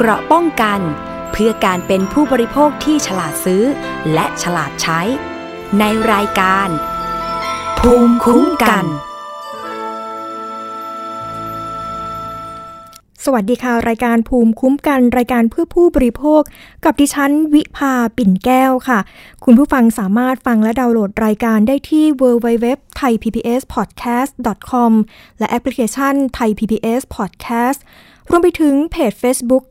เกราะป้องกัน เพื่อการเป็นผู้บริโภคที่ฉลาดซื้อ และฉลาดใช้ ในรายการ ภูมิคุ้มกัน สวัสดีค่ะ รายการภูมิคุ้มกัน รายการเพื่อผู้บริโภค กับดิฉันวิภาปิ่นแก้วค่ะ คุณผู้ฟังสามารถฟังและดาวน์โหลดรายการได้ที่ www thai pbs podcast com และแอปพลิเคชัน Thai PBS Podcast รวมไปถึงเพจ Facebook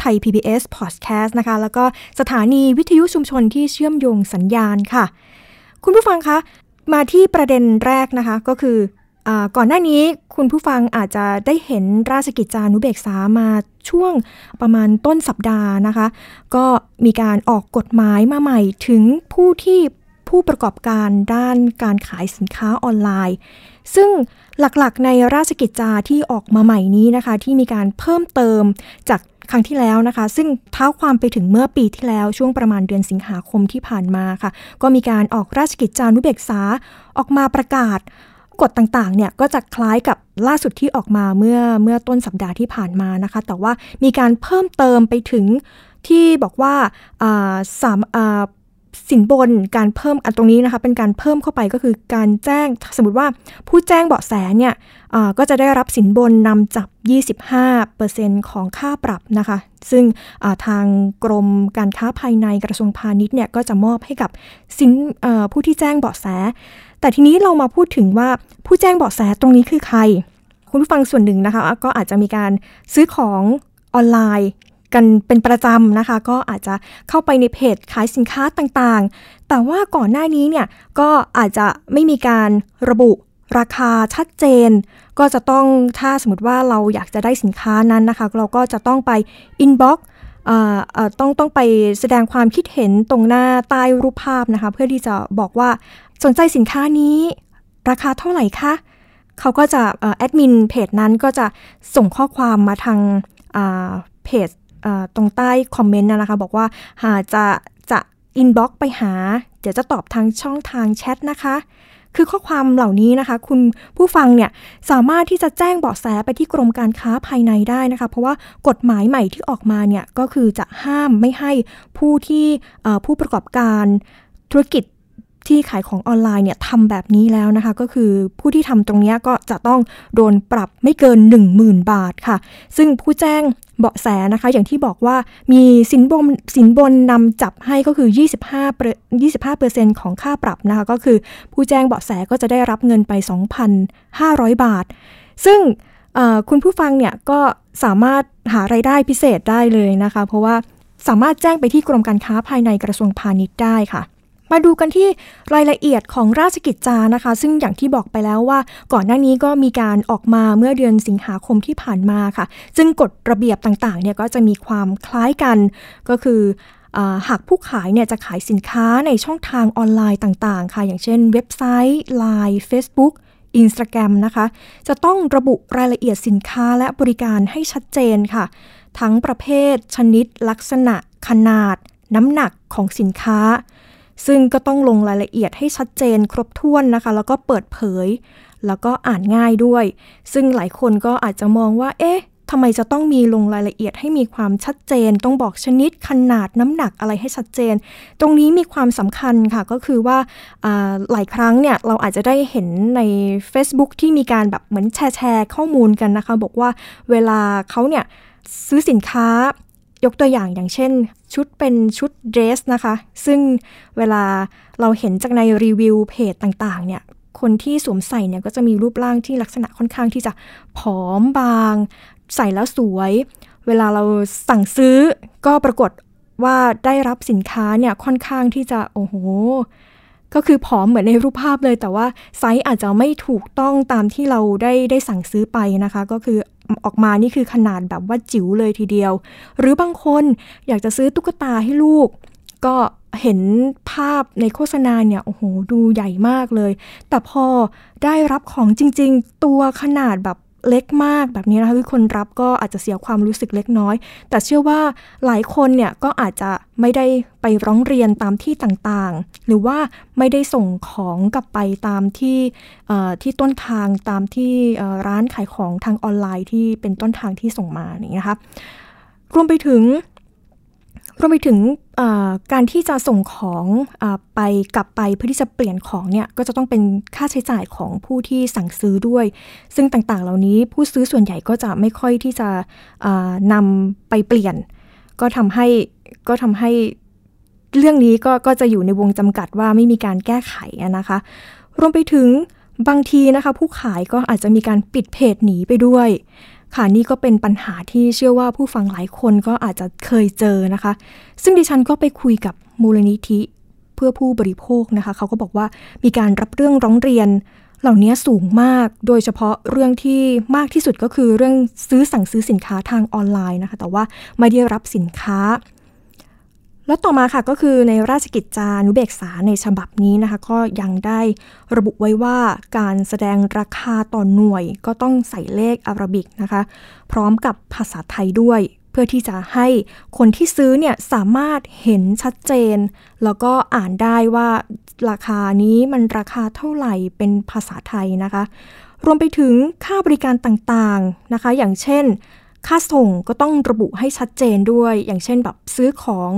ไทย PBS Podcast นะคะ แล้วก็สถานีวิทยุชุมชนที่เชื่อมโยงสัญญาณค่ะ คุณผู้ฟังคะ มาที่ประเด็นแรกนะคะก็คืออก่อนหน้านี้คุณผู้ฟังอาจจะได้เห็นราชกิจจานุเบกษามาช่วงประมาณต้นสัปดาห์นะคะ ก็มีการออกกฎหมายมาใหม่ถึงผู้ที่ผู้ประกอบการด้านการขายสินค้าออนไลน์ ซึ่งหลักๆ ในราชกิจจาที่ออกมาใหม่นี้นะคะ ที่มีการเพิ่มเติมจาก ครั้งที่แล้วนะคะ ซึ่งเท้าความไปถึงเมื่อปีที่แล้วช่วงประมาณเดือนสิงหาคมที่ผ่านมาค่ะ ก็มีการออกราชกิจจานุเบกษาออกมาประกาศกฎต่างๆ เนี่ยก็จะคล้ายกับล่าสุดที่ออกมาเมื่อเมื่อต้นสัปดาห์ที่ผ่านมานะคะ แต่ว่ามีการเพิ่มเติมไปถึงที่บอกว่าสาม สินบนการเพิ่มอันตรงนี้นะคะเป็นการเพิ่มเข้าไปก็คือการแจ้งสมมติว่าผู้แจ้งเบาะแสเนี่ยก็จะได้รับสินบนนำจับ 25%ของค่าปรับนะคะ ซึ่งทางกรมการค้าภายในกระทรวงพาณิชย์เนี่ยก็จะมอบให้กับสินผู้ที่แจ้งเบาะแส แต่ทีนี้เรามาพูดถึงว่าผู้แจ้งเบาะแสตรงนี้คือใคร คุณผู้ฟังส่วนหนึ่งนะคะ ก็อาจจะมีการซื้อของออนไลน์ กันเป็นประจำนะคะ ก็อาจจะเข้าไปในเพจขายสินค้าต่างๆ แต่ว่าก่อนหน้านี้เนี่ยก็อาจจะไม่มีการระบุราคาชัดเจน ก็จะต้องถ้าสมมติว่าเราอยากจะได้สินค้านั้นนะคะ เราก็จะต้องไปอินบ็อกต้องต้องไปแสดงความคิดเห็นตรงหน้าใต้รูปภาพนะคะ เพื่อที่จะบอกว่าสนใจสินค้านี้ ราคาเท่าไหร่คะเขาก็จะแอดมินเพจนั้นก็จะส่งข้อความมาทางเพจ ตรงใต้คอมเมนต์นะคะ บอกว่าหาจะจะ inbox ไปหา เดี๋ยวจะตอบทางช่องทางแชทนะคะ คือข้อความเหล่านี้นะคะ คุณผู้ฟังเนี่ยสามารถที่จะแจ้งเบาะแสไปที่กรมการค้าภายในได้นะคะ เพราะว่ากฎหมายใหม่ที่ออกมาเนี่ยก็คือจะห้ามไม่ให้ผู้ที่ผู้ประกอบการธุรกิจ ที่ขายของออนไลน์เนี่ยทำแบบนี้แล้วนะคะ ก็คือผู้ที่ทำตรงนี้ก็จะต้องโดนปรับไม่เกิน 10,000 บาทค่ะ ซึ่งผู้แจ้งเบาะแสนะคะ อย่างที่บอกว่ามีสินบนสินบนนำจับให้ก็คือ 25 25%ของค่าปรับนะคะ ก็คือผู้แจ้งเบาะแสก็จะได้รับเงินไป 2,500 บาท ซึ่งคุณผู้ฟังเนี่ยก็สามารถหาไรายได้พิเศษได้เลยนะคะ เพราะว่าสามารถแจ้งไปที่กรมการค้าภายในกระทรวงพาณิชย์ได้ค่ะ มาดูกันที่รายละเอียดของราชกิจจานะคะ ซึ่งอย่างที่บอกไปแล้วว่า ก่อนหน้านี้ก็มีการออกมาเมื่อเดือนสิงหาคมที่ผ่านมาค่ะ ซึ่งกฎระเบียบต่างๆเนี่ยก็จะมีความคล้ายกันก็คือหากผู้ขายเนี่ยจะขายสินค้าในช่องทางออนไลน์ต่างๆ ค่ะ อย่างเช่นเว็บไซต์ Line Facebook Instagram นะคะ จะต้องระบุรายละเอียดสินค้าและบริการให้ชัดเจนค่ะ ทั้งประเภท ชนิด ลักษณะ ขนาด น้ำหนักของสินค้า ซึ่งก็ต้องลงรายละเอียดให้ชัดเจนครบถ้วนนะคะ แล้วก็เปิดเผย แล้วก็อ่านง่ายด้วย ซึ่งหลายคนก็อาจจะมองว่า เอ๊ะทำไมจะต้องมีลงรายละเอียดให้มีความชัดเจน ต้องบอกชนิดขนาดน้ำหนักอะไรให้ชัดเจน ตรงนี้มีความสำคัญค่ะก็คือว่าหลายครั้งเนี่ยเราอาจจะได้เห็นใน Facebook ที่มีการแบบเหมือนแชร์แชร์ข้อมูลกันนะคะ บอกว่าเวลาเขาเนี่ยซื้อสินค้า ยกตัวอย่างอย่างเช่น ชุดเป็นชุดเดรสนะคะ ซึ่งเวลาเราเห็นจากในรีวิวเพจต่างๆเนี่ยคนที่สวมใส่เนี่ยก็จะมีรูปร่างที่ลักษณะค่อนข้างที่จะผอมบาง ใส่แล้วสวย เวลาเราสั่งซื้อก็ปรากฏว่าได้รับสินค้าเนี่ยค่อนข้างที่จะโอ้โห ก็คือผอมเหมือนในรูปภาพเลย แต่ว่าไซส์อาจจะไม่ถูกต้องตามที่เราได้ได้สั่งซื้อไปนะคะ ก็คือ ออกมานี่คือขนาดแบบว่าจิ๋วเลยทีเดียว หรือบางคนอยากจะซื้อตุ๊กตาให้ลูก ก็เห็นภาพในโฆษณาเนี่ยโอ้โหดูใหญ่มากเลย แต่พอได้รับของจริง ๆ ตัวขนาดแบบ เล็กมากแบบนี้นะคะคือคนรับก็อาจจะเสียความรู้สึกเล็กน้อย แต่เชื่อว่าหลายคนเนี่ยก็อาจจะไม่ได้ไปร้องเรียนตามที่ต่างๆ หรือว่าไม่ได้ส่งของกลับไปตามที่ที่ต้นทางตามที่ร้านขายของทางออนไลน์ที่เป็นต้นทางที่ส่งมาอย่างนี้นะคะรวมไปถึงรวมไปถึง การที่จะส่งของอไปกลับไปเพื่อที่จะเปลี่ยนของเนี่ยก็จะต้องเป็นค่าใช้จ่ายของผู้ที่สั่งซื้อด้วย ซึ่งต่างๆ เหล่านี้ผู้ซื้อส่วนใหญ่ก็จะไม่ค่อยที่จะนำไปเปลี่ยน ก็ทำให้ก็ทำให้เรื่องนี้ก็ก็จะอยู่ในวงจำกัดว่าไม่มีการแก้ไขนะคะ รวมไปถึงบางทีนะคะ ผู้ขายก็อาจจะมีการปิดเพจหนีไปด้วย ค่ะนี่ก็เป็นปัญหาที่เชื่อว่าผู้ฟังหลายคนก็อาจจะเคยเจอนะคะ ซึ่งดิฉันก็ไปคุยกับมูลนิธิเพื่อผู้บริโภคนะคะ เขาก็บอกว่ามีการรับเรื่องร้องเรียน เหล่านี้สูงมาก โดยเฉพาะเรื่องที่มากที่สุดก็คือเรื่องซื้อสั่งซื้อสินค้าทางออนไลน์นะคะ แต่ว่าไม่ได้รับสินค้า แล้วต่อมาค่ะก็คือในราชกิจจานุเบกษาในฉบับนี้นะคะ ก็ยังได้ระบุไว้ว่าการแสดงราคาต่อหน่วยก็ต้องใส่เลขอารบิกนะคะ พร้อมกับภาษาไทยด้วย เพื่อที่จะให้คนที่ซื้อเนี่ยสามารถเห็นชัดเจน แล้วก็อ่านได้ว่าราคานี้มันราคาเท่าไหร่เป็นภาษาไทยนะคะ รวมไปถึงค่าบริการต่างๆนะคะ อย่างเช่น ค่าส่งก็ต้องระบุให้ชัดเจนด้วย อย่างเช่นแบบซื้อของ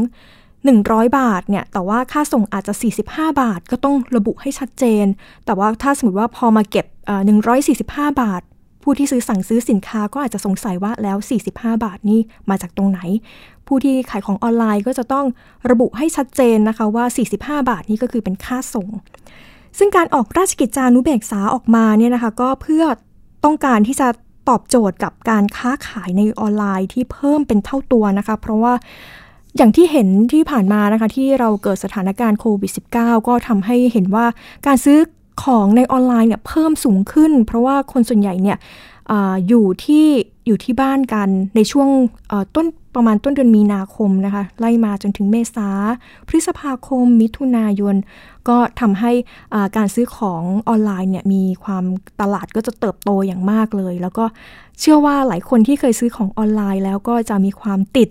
100 บาทเนี่ยแต่ว่าค่าส่งอาจจะ 45 บาท ก็ต้องระบุให้ชัดเจน แต่ว่าถ้าสมมติว่าพอมาเก็บ 145 บาท ผู้ที่ซื้อสั่งซื้อสินค้าก็อาจจะสงสัยว่าแล้ว 45 บาทนี่มาจากตรงไหน ผู้ที่ขายของออนไลน์ก็จะต้องระบุให้ชัดเจนนะคะว่า 45 บาทนี้ก็คือเป็นค่าส่ง ซึ่งการออกราชกิจจานุเบกษาออกมาเนี่ยนะคะก็เพื่อต้องการที่จะตอบโจทย์กับการค้าขายในออนไลน์ที่เพิ่มเป็นเท่าตัวนะคะ เพราะว่า อย่างที่เห็นที่ผ่านมานะคะ ที่เราเกิดสถานการณ์โควิด -19 ก็ทำให้เห็นว่าการซื้อของในออนไลน์เนี่ยเพิ่มสูงขึ้น เพราะว่าคนส่วนใหญ่เนี่ยออยู่ที่อยู่ที่บ้านกันในช่วงต้นประมาณต้นเดือนมีนาคมนะคะ ไล่มาจนถึงเมษาพฤษภาคม มิถุนายน ก็ทำให้การซื้อของออนไลน์เนี่ยมีความตลาดก็จะเติบโตอย่างมากเลย แล้วก็เชื่อว่าหลายคนที่เคยซื้อของออนไลน์แล้วก็จะมีความติด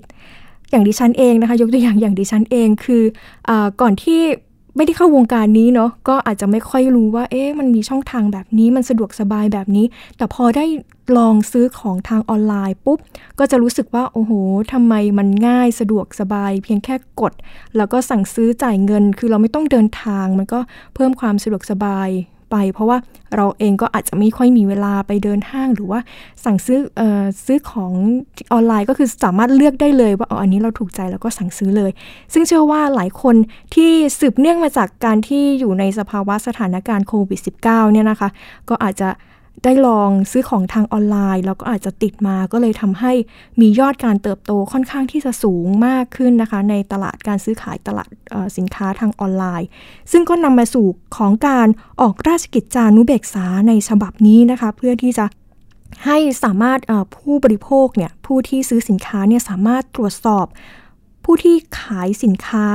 อย่างดิฉันเองนะคะ ยกตัวอย่างอย่างดิฉันเองคืออก่อนที่ไม่ได้เข้าวงการนี้เนาะก็อาจจะไม่ค่อยรู้ว่า เอ๊ะมันมีช่องทางแบบนี้มันสะดวกสบายแบบนี้ แต่พอได้ลองซื้อของทางออนไลน์ปุ๊บ ก็จะรู้สึกว่า โอ้โหทำไมมันง่ายสะดวกสบาย เพียงแค่กด แล้วก็สั่งซื้อจ่ายเงิน คือเราไม่ต้องเดินทาง มันก็เพิ่มความสะดวกสบาย ไป เพราะว่าเราเองก็อาจจะไม่ค่อยมีเวลาไปเดินห้าง หรือว่าสั่งซื้ออซื้อของออนไลน์ก็คือสามารถเลือกได้เลยว่าอ๋ออันนี้เราถูกใจแล้วก็สั่งซื้อเลย ซึ่งเชื่อว่าหลายคนที่สืบเนื่องมาจากการที่อยู่ในสภาวะสถานการณ์โควิด -19 เนี่ยนะคะ ก็อาจจะ ได้ลองซื้อของทางออนไลน์แล้วก็อาจจะติดมาก็เลยทำให้มียอดการเติบโตค่อนข้างที่จะสูงมากขึ้นนะคะ ในตลาดการซื้อขายตลาดสินค้าทางออนไลน์ ซึ่งก็นำมาสู่ของการออกราชกิจจานุเบกษาในฉบับนี้นะคะ เพื่อที่จะให้สามารถผู้บริโภคเนี่ยผู้ที่ซื้อสินค้าเนี่ยสามารถตรวจสอบ ผู้ที่ขายสินค้า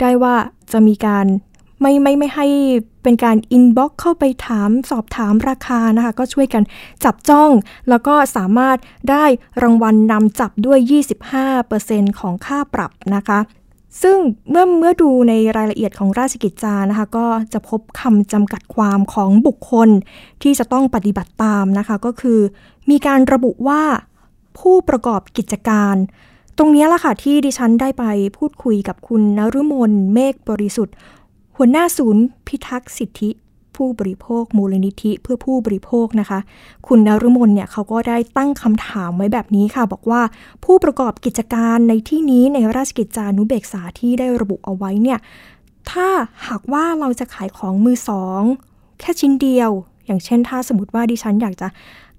ได้ว่าจะมีการ ไม่ไม่ไม่ให้เป็นการอินบ็อกเข้าไปถามสอบถามราคานะคะ ก็ช่วยกันจับจ้อง แล้วก็สามารถได้รางวัลนนำจับด้วย 25%ของค่าปรับนะคะ ซึ่งเมื่อเมื่อดูในรายละเอียดของราชกิจจานะคะ ก็จะพบคำจำกัดความของบุคคลที่จะต้องปฏิบัติตามนะคะ ก็คือ มีการระบุว่าผู้ประกอบกิจการตรงนี้ละค่ะที่ดิฉันได้ไปพูดคุยกับคุณนรุมนเมฆบริสุทธิ์ หัวหน้าศูนย์พิทักษ์สิทธิผู้บริโภคมูลนิธิเพื่อผู้บริโภคนะคะ คุณนรุมนเนี่ยเขาก็ได้ตั้งคำถามไว้แบบนี้ค่ะ บอกว่าผู้ประกอบกิจการในที่นี้ในราชกิจจานุเบกษาที่ได้ระบุเอาไว้เนี่ยถ้าหากว่าเราจะขายของมือสองแค่ชิ้นเดียว อย่างเช่นถ้าสมมติว่าดิฉันอยากจะ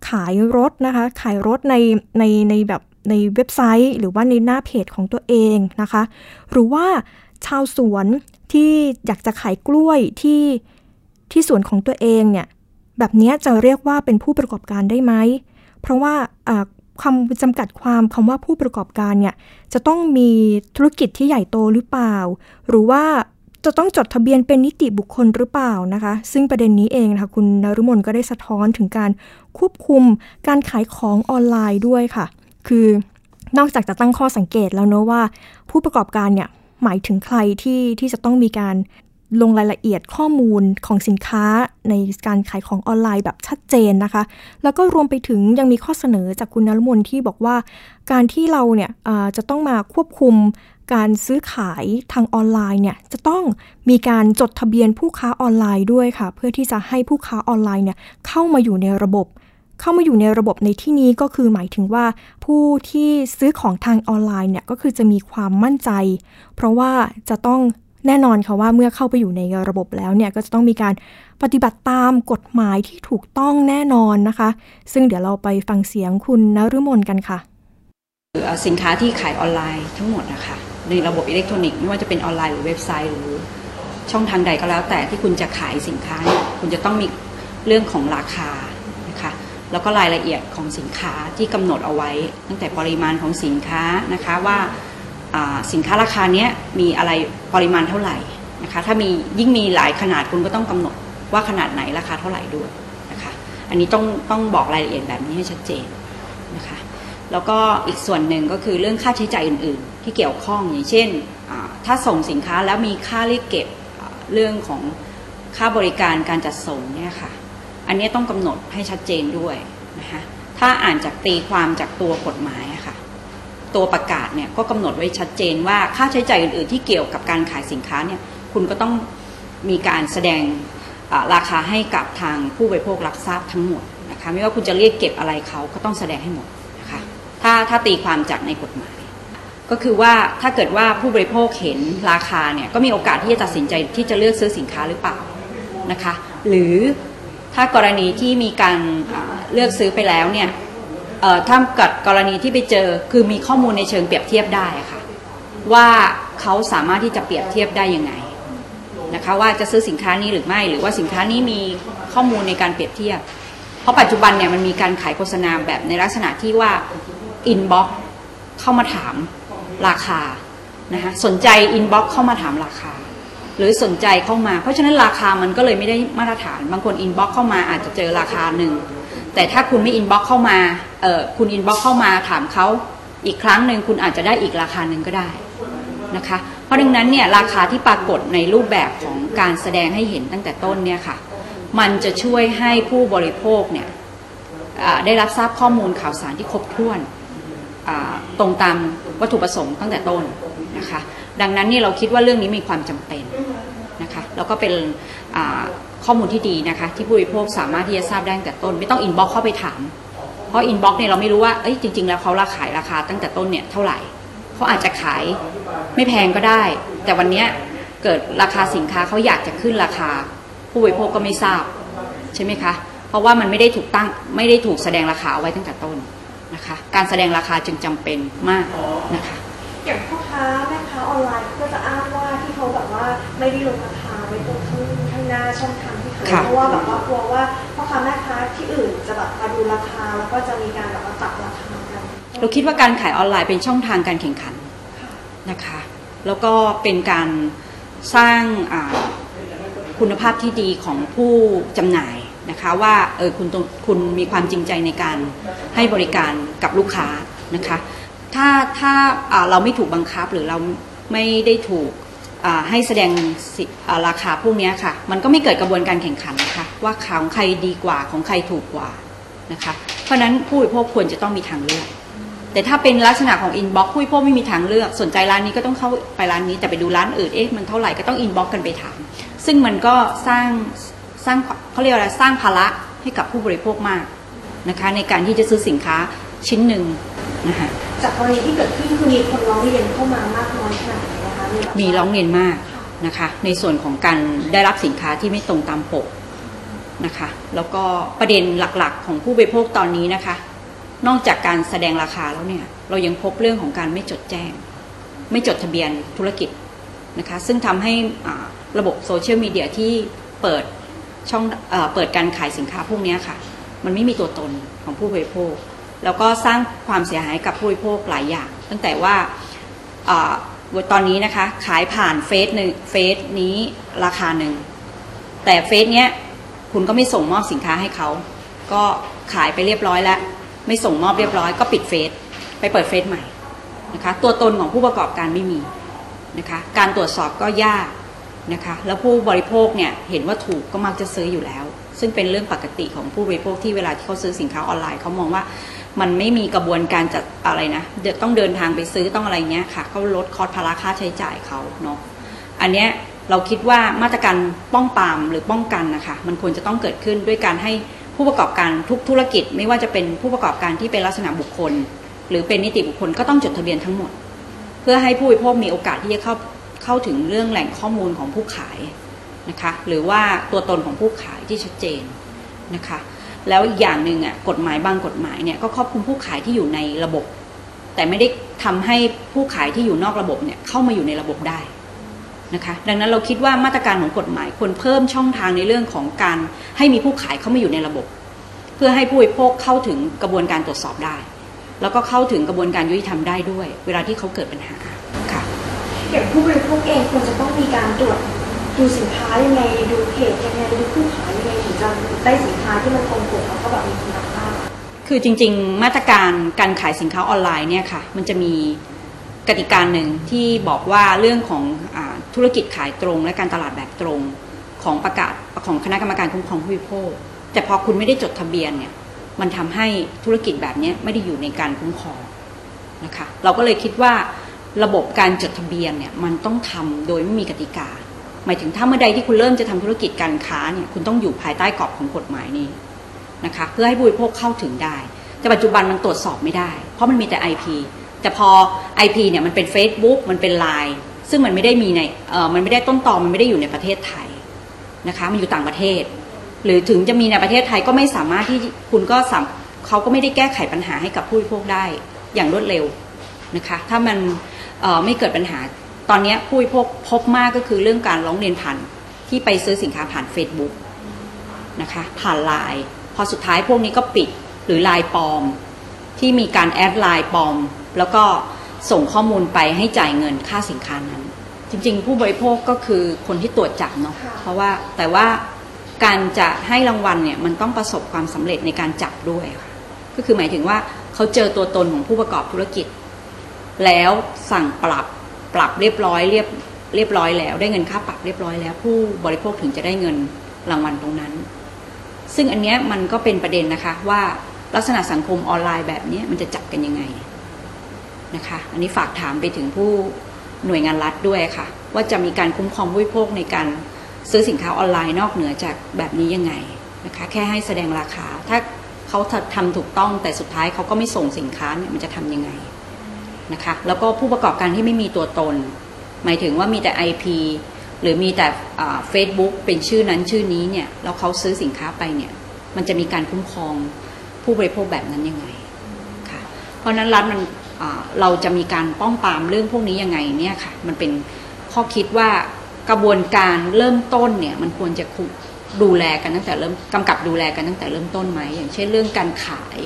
ขายรถนะคะ ขายรถในในในแบบในเว็บไซต์ หรือว่าในหน้าเพจของตัวเองนะคะ หรือว่าชาวสวน ที่อยากจะขายกล้วยที่ที่สวนของตัวเองเนี่ยแบบนี้จะเรียกว่าเป็นผู้ประกอบการได้ไหม เพราะว่าคำจำกัดความคำว่าผู้ประกอบการเนี่ยจะต้องมีธุรกิจที่ใหญ่โตหรือเปล่า หรือว่าจะต้องจดทะเบียนเป็นนิติบุคคลหรือเปล่านะคะ ซึ่งประเด็นนี้เองนะคะคุณนรุมนก็ได้สะท้อนถึงการควบคุมการขายของออนไลน์ด้วยค่ะ คือนอกจากจะตั้งข้อสังเกตแล้วเนอะว่า ผู้ประกอบการเนี่ย หมายถึงใครที่ที่จะต้องมีการลงรายละเอียดข้อมูลของสินค้าในการขายของออนไลน์แบบชัดเจนนะคะ แล้วก็รวมไปถึงยังมีข้อเสนอจากคุณนรมนที่บอกว่า การที่เราเนี่ยจะต้องมาควบคุมการซื้อขายทางออนไลน์เนี่ยจะต้องมีการจดทะเบียนผู้ค้าออนไลน์ด้วยค่ะ เพื่อที่จะให้ผู้ค้าออนไลน์เนี่ยเข้ามาอยู่ในระบบ เข้ามาอยู่ในระบบในที่นี้ก็คือหมายถึงว่า ผู้ที่ซื้อของทางออนไลน์เนี่ยก็คือจะมีความมั่นใจ เพราะว่าจะต้องแน่นอนค่ะว่าเมื่อเข้าไปอยู่ในระบบแล้วเนี่ยก็จะต้องมีการปฏิบัติตามกฎหมายที่ถูกต้องแน่นอนนะคะ ซึ่งเดี๋ยวเราไปฟังเสียงคุณนฤมลกันค่ะสินค้าที่ขายออนไลน์ทั้งหมดนะคะในระบบอิเล็กทรอนิกส์ไม่ว่าจะเป็นออนไลน์หรือเว็บไซต์หรือ ช่องทางใดก็แล้วแต่ที่คุณจะขายสินค้า คุณจะต้องมีเรื่องของราคา แล้วก็รายละเอียดของสินค้าที่กำหนดเอาไว้ ตั้งแต่ปริมาณของสินค้านะคะว่าสินค้าราคาเนี้ยมีอะไรปริมาณเท่าไหร่นะคะถ้ามียิ่งมีหลายขนาดคุณก็ต้องกำหนดว่าขนาดไหนราคาเท่าไหร่ด้วยนะคะอันนี้ต้องต้องบอกรายละเอียดแบบนี้ให้ชัดเจนนะคะแล้วก็อีกส่วนหนึ่งก็คือเรื่องค่าใช้จ่ายอื่น ๆ ที่เกี่ยวข้องอย่างเช่น ถ้าส่งสินค้าแล้วมีค่าเรียกเก็บเรื่องของค่าบริการการจัดส่งเนี่ยค่ะ อันนี้ต้องกำหนดให้ชัดเจนด้วยนะคะถ้าอ่านจากตีความจากตัวกฎหมายอะค่ะ ตัวประกาศเนี่ยก็กำหนดไว้ชัดเจนว่าค่าใช้จ่ายอื่น ๆ ที่เกี่ยวกับการขายสินค้าเนี่ยคุณก็ต้องมีการแสดงราคาให้กับทางผู้บริโภครับทราบทั้งหมดนะคะไม่ว่าคุณจะเรียกเก็บอะไรเขาก็ต้องแสดงให้หมดนะคะถ้าถ้าตีความจากในกฎหมาย ก็คือว่าถ้าเกิดว่าผู้บริโภคเห็นราคาเนี่ยก็มีโอกาสที่จะตัดสินใจที่จะเลือกซื้อสินค้าหรือเปล่านะคะ หรือ ถ้ากรณีที่มีการเลือกซื้อไปแล้วเนี่ยถ้าเกิดกรณีที่ไปเจอคือมีข้อมูลในเชิงเปรียบเทียบได้ค่ะ ว่าเขาสามารถที่จะเปรียบเทียบได้ยังไงนะคะว่าจะซื้อสินค้านี้หรือไม่ หรือว่าสินค้านี้มีข้อมูลในการเปรียบเทียบ เพราะปัจจุบันเนี่ยมันมีการขายโฆษณาแบบในลักษณะที่ว่า inbox เข้ามาถามราคานะคะสนใจ inbox เข้ามาถามราคา หรือสนใจเข้ามา เพราะฉะนั้นราคามันก็เลยไม่ได้มาตรฐาน บางคน inbox เข้ามาอาจจะเจอราคาหนึ่ง แต่ถ้าคุณไม่ inbox เข้ามาเออคุณ inbox เข้ามาถามเขาอีกครั้งหนึ่งคุณอาจจะได้อีกราคาหนึ่งก็ได้นะคะ เพราะดังนั้นเนี่ยราคาที่ปรากฏในรูปแบบของการแสดงให้เห็นตั้งแต่ต้นเนี่ยค่ะ มันจะช่วยให้ผู้บริโภคเนี่ยได้รับทราบข้อมูลข่าวสารที่ครบถ้วนตรงตามวัตถุประสงค์ตั้งแต่ต้นนะคะ ดังนั้นนี่เราคิดว่าเรื่องนี้มีความจำเป็นนะคะแล้วก็เป็นข้อมูลที่ดีนะคะ ที่ผู้บริโภคสามารถที่จะทราบได้ตั้งแต่ต้น ไม่ต้อง inbox เข้าไปถาม เพราะ inbox เนี่ยเราไม่รู้ว่าเอ้ยจริง ๆ แล้วเขาราขายราคาตั้งแต่ต้นเนี่ยเท่าไหร่เขาอาจจะขายไม่แพงก็ได้ แต่วันนี้เกิดราคาสินค้าเขาอยากจะขึ้นราคา ผู้บริโภคก็ไม่ทราบใช่ไหมคะเพราะว่ามันไม่ได้ถูกตั้งไม่ได้ถูกแสดงราคาเอาไว้ตั้งแต่ต้นนะคะ การแสดงราคาจึงจำเป็นมากนะคะอย่างพ่อค้าแม่าออนไลน์ก็จะอ้างว่าที่เขาแบบว่าไม่ได้ลงราคาไว้ตรงข้างข้างหน้าช่องทางที่เขาเพราะว่าแบบว่ากลัวว่าพ่อค้าแม่ค้าที่อื่นจะแบบมาดูราคาแล้วก็จะมีการแบบว่าตัดราคากันเราคิดว่าการขายออนไลน์เป็นช่องทางการแข่งขันนะคะ แล้วก็เป็นการสร้างคุณภาพที่ดีของผู้จำหน่ายนะคะว่าเออคุณคุณมีความจริงใจในการให้บริการกับลูกค้านะคะถ้าถ้าเราไม่ถูกบังคับหรือเรา ไม่ได้ถูกให้แสดงราคาพวกนี้ค่ะ มันก็ไม่เกิดกระบวนการแข่งขันนะคะว่าของใครดีกว่าของใครถูกกว่านะคะ เพราะนั้นผู้บริโภคควรจะต้องมีทางเลือก แต่ถ้าเป็นลักษณะของ inbox ผู้บริโภคไม่มีทางเลือก สนใจร้านนี้ก็ต้องเข้าไปร้านนี้ แต่ไปดูร้านอื่นเอ๊ะมันเท่าไหร่ก็ต้อง inbox กันไปถาม ซึ่งมันก็สร้างสร้างเขาเรียกอะไรสร้างภาระให้กับผู้บริโภคมากนะคะ ในการที่จะซื้อสินค้าชิ้นหนึ่ง นะคะจากกรณีที่เกิดขึ้นคือมีคนร้องเรียนเข้ามามากน้อยขนาดไหนนะคะมีร้องเรียนมากนะคะ ในส่วนของการได้รับสินค้าที่ไม่ตรงตามปกนะคะ แล้วก็ประเด็นหลักๆ ของผู้บริโภคตอนนี้นะคะ นอกจากการแสดงราคาแล้วเนี่ย เรายังพบเรื่องของการไม่จดแจ้ง ไม่จดทะเบียนธุรกิจนะคะ ซึ่งทำให้ระบบโซเชียลมีเดียที่เปิดช่องเอเปิดการขายสินค้าพวกนี้ค่ะ มันไม่มีตัวตนของผู้บริโภค แล้วก็สร้างความเสียหายกับผู้บริโภคหลายอย่าง ตั้งแต่ว่าตอนนี้นะคะขายผ่านเฟซหนึ่งเฟซนี้ราคาหนึ่ง แต่เฟซเนี้ยคุณก็ไม่ส่งมอบสินค้าให้เขา ก็ขายไปเรียบร้อยแล้ว ไม่ส่งมอบเรียบร้อยก็ปิดเฟซไปเปิดเฟซใหม่นะคะตัวตนของผู้ประกอบการไม่มีนะคะการตรวจสอบก็ยากนะคะแล้วผู้บริโภคเนี่ยเห็นว่าถูกก็มักจะซื้ออยู่แล้ว ซึ่งเป็นเรื่องปกติของผู้บริโภคที่เวลาที่เขาซื้อสินค้าออนไลน์เขามองว่า มันไม่มีกระบวนการจัดอะไรนะต้องเดินทางไปซื้อต้องอะไรเงี้ยค่ะเขาลดคอสภาระค่าใช้จ่ายเขาเนาะอันเนี้ยเราคิดว่ามาตรการป้องปรามหรือป้องกันนะคะมันควรจะต้องเกิดขึ้นด้วยการให้ผู้ประกอบการทุกธุรกิจ ไม่ว่าจะเป็นผู้ประกอบการที่เป็นลักษณะบุคคล หรือเป็นนิติบุคคลก็ต้องจดทะเบียนทั้งหมด เพื่อให้ผู้บริโภคมีโอกาสที่จะเข้าเข้าถึงเรื่องแหล่งข้อมูลของผู้ขายนะคะ หรือว่าตัวตนของผู้ขายที่ชัดเจนนะคะ แล้วอีกอย่างหนึ่งอะกฎหมายบางกฎหมายเนี่ยก็ครอบคลุมผู้ขายที่อยู่ในระบบ แต่ไม่ได้ทำให้ผู้ขายที่อยู่นอกระบบเนี่ยเข้ามาอยู่ในระบบได้นะคะดังนั้นเราคิดว่ามาตรการของกฎหมายควรเพิ่มช่องทางในเรื่องของการให้มีผู้ขายเข้ามาอยู่ในระบบ เพื่อให้ผู้บริโภคเข้าถึงกระบวนการตรวจสอบได้ แล้วก็เข้าถึงกระบวนการยุติธรรมได้ด้วย เวลาที่เขาเกิดปัญหาค่ะอย่างผู้บริโภคเองควรจะต้องมีการตรวจ ดูสินค้ายังไงดูเพจยังไงดูผู้ขายยังไงถึงจะได้สินค้าที่มันตรงปกแล้วก็แบบมีคุณภาพคือจริง ๆ มาตรการการขายสินค้าออนไลน์เนี่ยค่ะ มันจะมีกติกาหนึ่งที่บอกว่าเรื่องของอธุรกิจขายตรงและการตลาดแบบตรงของประกาศของคณะกรรมการคุ้มครองผู้บริโภค แต่พอคุณไม่ได้จดทะเบียนเนี่ยมันทำให้ธุรกิจแบบนี้ไม่ได้อยู่ในการคุ้มครองนะคะ เราก็เลยคิดว่าระบบการจดทะเบียนเนี่ยมันต้องทำโดยไม่มีกติกา หมายถึงถ้าเมื่อใดที่คุณเริ่มจะทำธุรกิจการค้าเนี่ยคุณต้องอยู่ภายใต้กรอบของกฎหมายนี้นะคะเพื่อให้ผู้บริโภคเข้าถึงได้ แต่ปัจจุบันมันตรวจสอบไม่ได้ เพราะมันมีแต่ IP แต่พอ IP เนี่ยมันเป็น Facebook มันเป็น Line ซึ่งมันไม่ได้มีในเออมันไม่ได้ต้นตอมันไม่ได้อยู่ในประเทศไทยนะคะมันอยู่ต่างประเทศ หรือถึงจะมีในประเทศไทยก็ไม่สามารถที่คุณก็สามเขาก็ไม่ได้แก้ไขปัญหาให้กับผู้บริโภคได้อย่างรวดเร็วนะคะถ้ามันไม่เกิดปัญหา ตอนนี้ผู้บริโภคพบมากก็คือเรื่องการร้องเรียนผ่านที่ไปซื้อสินค้าผ่าน Facebook นะคะผ่านไลน์พอสุดท้ายพวกนี้ก็ปิดหรือไลน์ปลอม ที่มีการแอดไลน์ปลอม แล้วก็ส่งข้อมูลไปให้จ่ายเงินค่าสินค้านั้น จริงๆ ผู้บริโภคก็คือคนที่ตรวจจับเนาะเพราะว่าแต่ว่าการจะให้รางวัลเนี่ยมันต้องประสบความสำเร็จในการจับด้วยค่ะก็คือหมายถึงว่าเขาเจอตัวตนของผู้ประกอบธุรกิจ แล้วสั่งปรับ ปรับเรียบร้อยเรียบเรียบร้อยแล้ว ได้เงินค่าปรับเรียบร้อยแล้ว ผู้บริโภคถึงจะได้เงินรางวัลตรงนั้น ซึ่งอันเนี้ยมันก็เป็นประเด็นนะคะว่าลักษณะสังคมออนไลน์แบบนี้มันจะจับกันยังไงนะคะ อันนี้ฝากถามไปถึงผู้หน่วยงานรัฐด้วยค่ะ ว่าจะมีการคุ้มครองผู้บริโภคในการซื้อสินค้าออนไลน์นอกเหนือจากแบบนี้ยังไงนะคะ แค่ให้แสดงราคา ถ้าเขาทำถูกต้องแต่สุดท้ายเขาก็ไม่ส่งสินค้าเนี่ยมันจะทํำยังไง นะคะแล้วก็ผู้ประกอบการที่ไม่มีตัวตน หมายถึงว่ามีแต่ IP หรือมีแต่เฟซบุ๊กเป็นชื่อนั้นชื่อนี้เนี่ยแล้วเขาซื้อสินค้าไปเนี่ยมันจะมีการคุ้มครองผู้บริโภคแบบนั้นยังไงค่ะเพราะนั้นรัฐมันเราจะมีการป้องปรามเรื่องพวกนี้ยังไงเนี่ยค่ะมันเป็นข้อคิดว่ากระบวนการเริ่มต้นเนี่ยมันควรจะดูแลกันตั้งแต่เริ่มกำกับดูแลกันตั้งแต่เริ่มต้นไหมอย่างเช่นเรื่องการขาย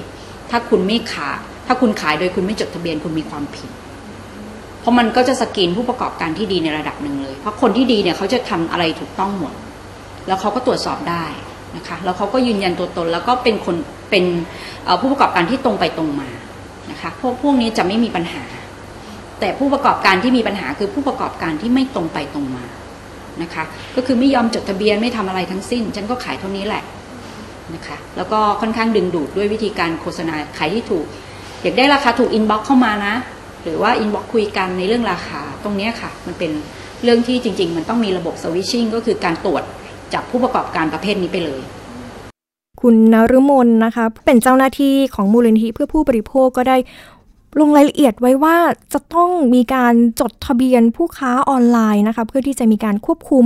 ถ้าคุณไม่ขาย ถ้าคุณขายโดยคุณไม่จดทะเบียนคุณมีความผิด เพราะมันก็จะสกรีนผู้ประกอบการที่ดีในระดับหนึ่งเลย เพราะคนที่ดีเนี่ยเขาจะทำอะไรถูกต้องหมด แล้วเขาก็ตรวจสอบได้นะคะ แล้วเขาก็ยืนยันตัวตน แล้วก็เป็นคนเป็นผู้ประกอบการที่ตรงไปตรงมานะคะพวกพวกนี้จะไม่มีปัญหา แต่ผู้ประกอบการที่มีปัญหาคือผู้ประกอบการที่ไม่ตรงไปตรงมานะคะ ก็คือไม่ยอมจดทะเบียนไม่ทำอะไรทั้งสิ้น ฉันก็ขายเท่านี้แหละนะคะ แล้วก็ค่อนข้างดึงดูดด้วยวิธีการโฆษณาขายที่ถูก อยากได้ราคาถูก inbox เข้ามานะ หรือว่า inbox คุยกันในเรื่องราคาตรงนี้ค่ะ มันเป็นเรื่องที่จริง ๆ มันต้องมีระบบ searching ก็คือการตรวจจับผู้ประกอบการประเภทนี้ไปเลย คุณนรุมนนะคะ เป็นเจ้าหน้าที่ของมูลนิธิเพื่อผู้บริโภคก็ได้ลงรายละเอียดไว้ว่าจะต้องมีการจดทะเบียนผู้ค้าออนไลน์นะคะ เพื่อที่จะมีการควบคุม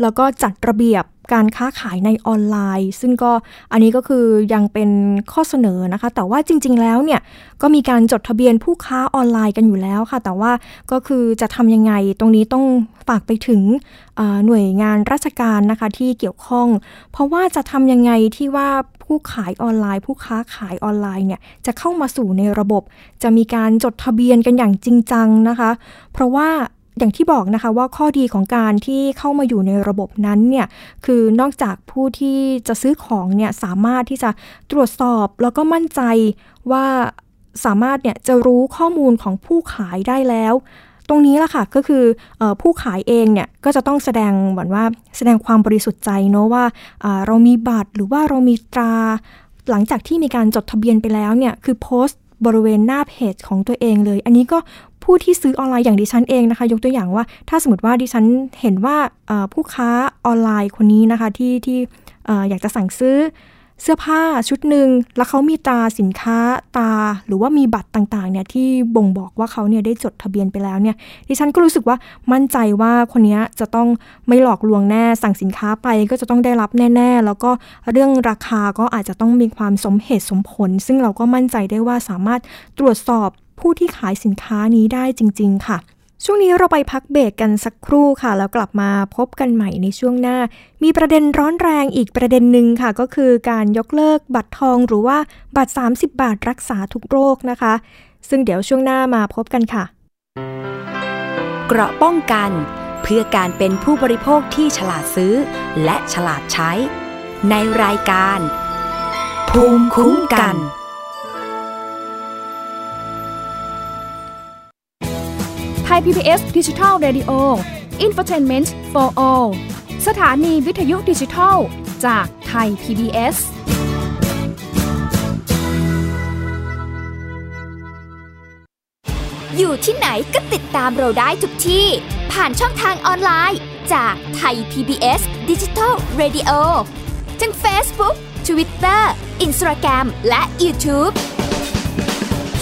แล้วก็จัดระเบียบ การค้าขายในออนไลน์ ซึ่งก็อันนี้ก็คือยังเป็นข้อเสนอนะคะ แต่ว่าจริง ๆ แล้วเนี่ยก็มีการจดทะเบียนผู้ค้าออนไลน์กันอยู่แล้วค่ะ แต่ว่าก็คือจะทำยังไงตรงนี้ต้องฝากไปถึงหน่วยงานราชการนะคะที่เกี่ยวข้อง เพราะว่าจะทำยังไงที่ว่าผู้ขายออนไลน์ ผู้ค้าขายออนไลน์เนี่ยจะเข้ามาสู่ในระบบ จะมีการจดทะเบียนกันอย่างจริงจังนะคะ เพราะว่า อย่างที่บอกนะคะว่าข้อดีของการที่เข้ามาอยู่ในระบบนั้นเนี่ยคือนอกจากผู้ที่จะซื้อของเนี่ยสามารถที่จะตรวจสอบแล้วก็มั่นใจว่าสามารถเนี่ยจะรู้ข้อมูลของผู้ขายได้แล้ว ตรงนี้ละค่ะก็คืออผู้ขายเองเนี่ยก็จะต้องแสดงเหมือนว่าแสดงความบริสุทธิ์ใจเนาะว่าเรามีบัตรหรือว่าเรามีตรา หลังจากที่มีการจดทะเบียนไปแล้วเนี่ยคือโพสต์บริเวณหน้าเพจของตัวเองเลย อันนี้ก็ ผู้ที่ซื้อออนไลน์อย่างดิฉันเองนะคะ ยกตัวอย่างว่า ถ้าสมมติว่าดิฉันเห็นว่าผู้ค้าออนไลน์คนนี้นะคะที่ที่อยากจะสั่งซื้อเสื้อผ้าชุดหนึ่งแล้วเขามีตาสินค้าตาหรือว่ามีบัตรต่างๆเนี่ยที่บ่งบอกว่าเขาเนี่ยได้จดทะเบียนไปแล้วเนี่ยดิฉันก็รู้สึกว่ามั่นใจว่าคนนี้จะต้องไม่หลอกลวงแน่สั่งสินค้าไปก็จะต้องได้รับแน่ๆ แล้วก็เรื่องราคาก็อาจจะต้องมีความสมเหตุสมผล ซึ่งเราก็มั่นใจได้ว่าสามารถตรวจสอบ ผู้ที่ขายสินค้านี้ได้จริง ๆ ค่ะ ช่วงนี้เราไปพักเบรกกันสักครู่ค่ะ แล้วกลับมาพบกันใหม่ในช่วงหน้า มีประเด็นร้อนแรงอีกประเด็นหนึ่งค่ะ ก็คือการยกเลิกบัตรทองหรือว่าบัตร 30 บาทรักษาทุกโรคนะคะ ซึ่งเดี๋ยวช่วงหน้ามาพบกันค่ะ เกราะป้องกัน เพื่อการเป็นผู้บริโภคที่ฉลาดซื้อ และฉลาดใช้ ในรายการ ภูมิคุ้มกัน ไทย PBS ดิจิทัล Radio Infotainment for All สถานีวิทยุดิจิทัล จากไทย PBS อยู่ที่ไหนก็ติดตามเราได้ทุกที่ ผ่านช่องทางออนไลน์ จากไทย PBS Digital Radio ทั้ง Facebook Twitter Instagram และ YouTube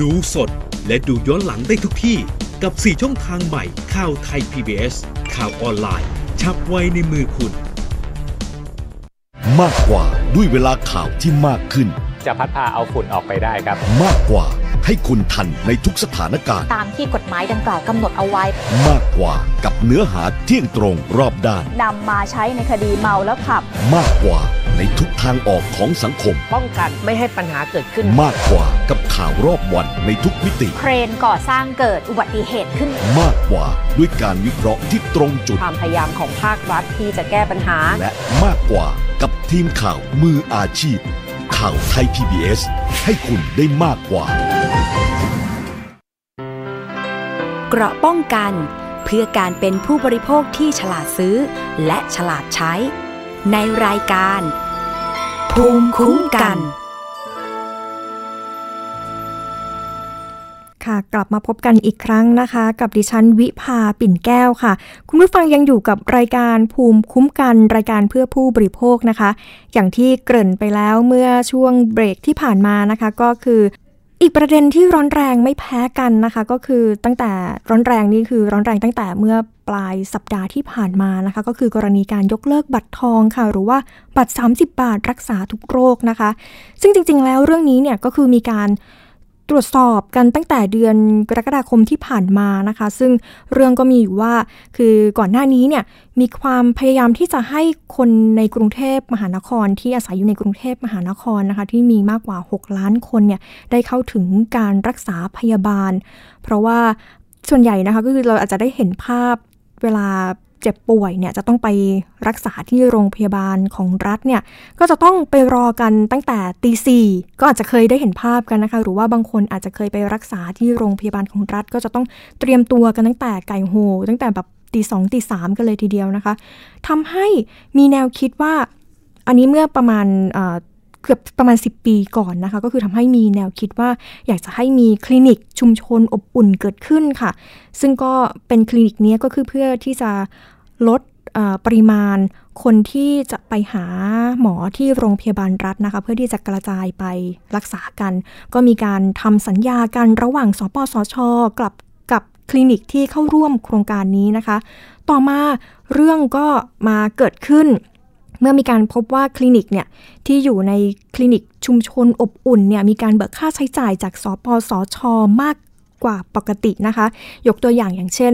ดูสดและดูย้อนหลังได้ทุกที่กับ 4 ช่องทางใหม่ข่าวไทย PBS ข่าวออนไลน์ ชับไว้ในมือคุณ มากกว่าด้วยเวลาข่าวที่มากขึ้น จะพัดพาเอาฝุ่นออกไปได้ครับ มากกว่าให้คุณทันในทุกสถานการณ์ ตามที่กฎหมายดังกล่าวกำหนดเอาไว้ มากกว่ากับเนื้อหาเที่ยงตรงรอบด้านนำมาใช้ในคดีเมาแล้วขับ มากกว่า ในทุกทางออกของสังคม ป้องกันไม่ให้ปัญหาเกิดขึ้น มากกว่ากับข่าวรอบวันในทุกมิติ เครนก่อสร้างเกิดอุบัติเหตุขึ้น มากกว่าด้วยการวิเคราะห์ที่ตรงจุด ความพยายามของภาครัฐที่จะแก้ปัญหา และมากกว่ากับทีมข่าวมืออาชีพ ข่าวไทย PBS ให้คุณได้มากกว่า เกราะป้องกัน เพื่อการเป็นผู้บริโภคที่ฉลาดซื้อ และฉลาดใช้ ในรายการ ภูมิคุ้มกัน ค่ะกลับมาพบกันอีกครั้งนะคะ กับดิฉันวิภาปิ่นแก้วค่ะ คุณผู้ฟังยังอยู่กับรายการภูมิคุ้มกัน รายการเพื่อผู้บริโภคนะคะ อย่างที่เกริ่นไปแล้วเมื่อช่วงเบรกที่ผ่านมานะคะ ก็คือ อีกประเด็นที่ร้อนแรงไม่แพ้กันนะคะ ก็คือตั้งแต่ร้อนแรงนี่คือร้อนแรงตั้งแต่เมื่อปลายสัปดาห์ที่ผ่านมานะคะ ก็คือกรณีการยกเลิกบัตรทองค่ะ หรือว่าบัตร 30 บาทรักษาทุกโรคนะคะ ซึ่งจริง ๆ แล้วเรื่องนี้เนี่ยก็คือมีการ ตรวจสอบกันตั้งแต่เดือนกรกฎาคมที่ผ่านมานะคะ ซึ่งเรื่องก็มีอยู่ว่าคือก่อนหน้านี้เนี่ยมีความพยายามที่จะให้คนในกรุงเทพมหานคร ที่อาศัยอยู่ในกรุงเทพมหานครนะคะ ที่มีมากกว่า 6 ล้านคนเนี่ยได้เข้าถึงการรักษาพยาบาล เพราะว่าส่วนใหญ่นะคะก็คือเราอาจจะได้เห็นภาพเวลา เจ็บป่วยเนี่ยจะต้องไปรักษาที่โรงพยาบาลของรัฐเนี่ยก็จะต้องไปรอกันตั้งแต่ตีสี่ก็อาจจะเคยได้เห็นภาพกันนะคะ หรือว่าบางคนอาจจะเคยไปรักษาที่โรงพยาบาลของรัฐ ก็จะต้องเตรียมตัวกันตั้งแต่ไก่โหตั้งแต่แบบตีสองตีสามกันเลยทีเดียวนะคะทำให้มีแนวคิดว่า อันนี้เมื่อประมาณ เกือบประมาณ 10 ปีก่อนนะคะ ก็คือทำให้มีแนวคิดว่าอยากจะให้มีคลินิกชุมชนอบอุ่นเกิดขึ้นค่ะ ซึ่งก็เป็นคลินิกนี้ก็คือเพื่อที่จะลดปริมาณคนที่จะไปหาหมอที่โรงพยาบาลรัฐนะคะ เพื่อที่จะกระจายไปรักษากัน ก็มีการทำสัญญากันระหว่างสปสช กลับกับคลินิกที่เข้าร่วมโครงการนี้นะคะ ต่อมาเรื่องก็มาเกิดขึ้น เมื่อมีการพบว่าคลินิกเนี่ยที่อยู่ในคลินิกชุมชนอบอุ่นเนี่ยมีการเบิกค่าใช้จ่ายจากสปสช มากกว่าปกตินะคะ ยกตัวอย่างอย่างเช่น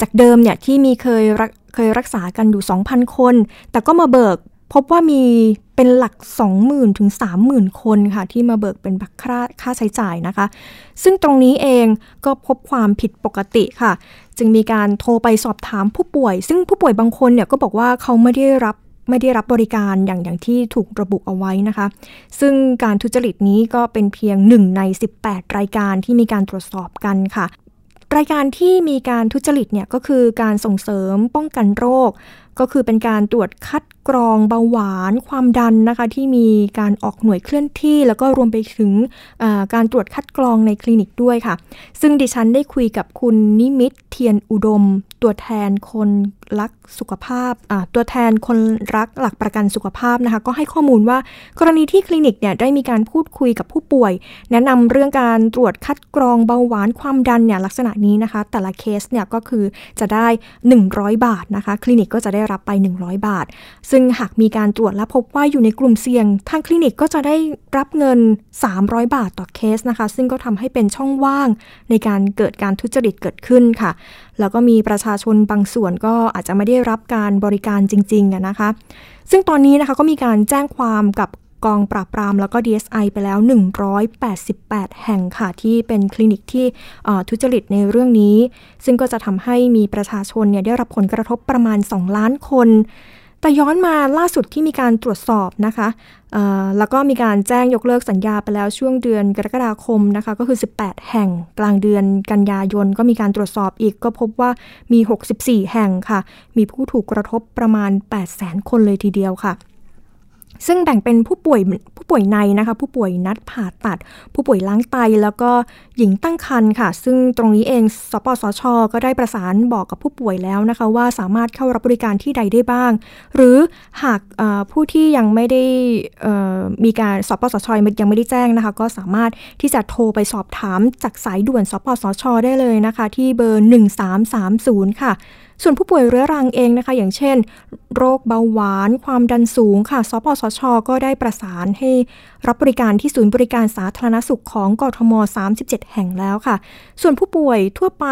จากเดิมเนี่ยที่มีเคยรักเคยรักษากันอยู่ 2,000 คน แต่ก็มาเบิกพบว่ามีเป็นหลัก 20,000 ถึง 30,000 คนค่ะ ที่มาเบิกเป็นค่าค่าใช้จ่ายนะคะ ซึ่งตรงนี้เองก็พบความผิดปกติค่ะ จึงมีการโทรไปสอบถามผู้ป่วย ซึ่งผู้ป่วยบางคนเนี่ยก็บอกว่าเขาไม่ได้รับ ไม่ได้รับบริการอย่างอย่างที่ถูกระบุเอาไว้นะคะ ซึ่งการทุจริตนี้ก็เป็นเพียงหนึ่งใน 18 รายการที่มีการตรวจสอบกันค่ะ รายการที่มีการทุจริตเนี่ยก็คือการส่งเสริมป้องกันโรค ก็คือเป็นการตรวจคัด กรองเบาหวานความดันนะคะ ที่มีการออกหน่วยเคลื่อนที่ แล้วก็รวมไปถึงการตรวจคัดกรองในคลินิกด้วยค่ะ ซึ่งดิฉันได้คุยกับคุณนิมิตเทียนอุดม ตัวแทนคนรักสุขภาพตัวแทนคนรักหลักประกันสุขภาพนะคะ ก็ให้ข้อมูลว่ากรณีที่คลินิกเนี่ยได้มีการพูดคุยกับผู้ป่วย แนะนำเรื่องการตรวจคัดกรองเบาหวานความดันเนี่ยลักษณะนี้นะคะ แต่ละเคสเนี่ยก็คือจะได้ 100 บาทนะคะ คลินิกก็จะได้รับไป 100 บาทซึ่งหากมีการตรวจและพบว่าอยู่ในกลุ่มเสี่ยง ทางคลินิกก็จะได้รับเงิน 300 บาทต่อเคสนะคะ ซึ่งก็ทำให้เป็นช่องว่างในการเกิดการทุจริตเกิดขึ้นค่ะ แล้วก็มีประชาชนบางส่วนก็อาจจะไม่ได้รับการบริการจริงๆนะคะ ซึ่งตอนนี้นะคะก็มีการแจ้งความกับกองปราบปรามแล้วก็ DSI ไปแล้ว 188 แห่งค่ะ ที่เป็นคลินิกที่ทุจริตในเรื่องนี้ ซึ่งก็จะทำให้มีประชาชนเนี่ยได้รับผลกระทบประมาณ 2 ล้านคน แต่ย้อนมาล่าสุดที่มีการตรวจสอบนะคะแล้วก็มีการแจ้งยกเลิกสัญญาไปแล้วช่วงเดือนกรกฎาคมนะคะก็คือ 18 แห่งกลางเดือนกันยายนก็มีการตรวจสอบอีกก็พบว่ามี 64 แห่งค่ะ มีผู้ถูกกระทบประมาณ 800,000 คนเลยทีเดียวค่ะ ซึ่งแบ่งเป็นผู้ป่วยผู้ป่วยในนะคะผู้ป่วยนัดผ่าตัด ผู้ป่วยล้างไต แล้วก็หญิงตั้งครรภ์ค่ะ ซึ่งตรงนี้เองสปสช ก็ได้ประสานบอกกับผู้ป่วยแล้วนะคะ ว่าสามารถเข้ารับบริการที่ใดได้บ้าง หรือหากผู้ที่ยังไม่ได้มีการสปสช ยังไม่ได้แจ้งนะคะ ก็สามารถที่จะโทรไปสอบถามจากสายด่วนสปสช ได้เลยนะคะ ที่เบอร์ 1330 ค่ะ ส่วนผู้ป่วยเรื้อรังเองนะคะ อย่างเช่น โรคเบาหวาน ความดันสูงค่ะ สปสช ก็ได้ประสานให้ รับบริการที่ศูนย์บริการสาธารณสุขของกทม 37 แห่งแล้วค่ะ ส่วนผู้ป่วยทั่วไป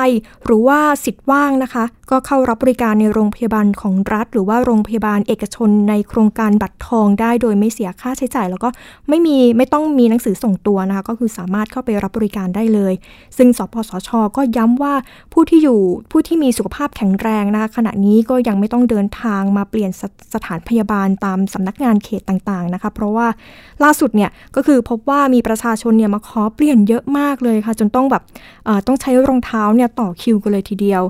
หรือว่าสิทธิ์ว่างนะคะ ก็เข้ารับบริการในโรงพยาบาลของรัฐ หรือว่าโรงพยาบาลเอกชนในโครงการบัตรทองได้โดยไม่เสียค่าใช้จ่าย แล้วก็ไม่มีไม่ต้องมีหนังสือส่งตัวนะคะ ก็คือสามารถเข้าไปรับบริการได้เลย ซึ่งสปสช ก็ย้ำว่าผู้ที่อยู่ผู้ที่มีสุขภาพแข็งแรงนะคะขณะนี้ก็ยังไม่ต้องเดินทางมาเปลี่ยนสสถานพยาบาลตามสำนักงานเขตต่างๆนะคะ เพราะว่าล่าสุดเนี่ยก็คือพบว่ามีประชาชนเนี่ยมาขอเปลี่ยนเยอะมากเลยค่ะ จนต้องแบบต้องใช้รองเท้าเนี่ยต่อคิวกันเลยทีเดียว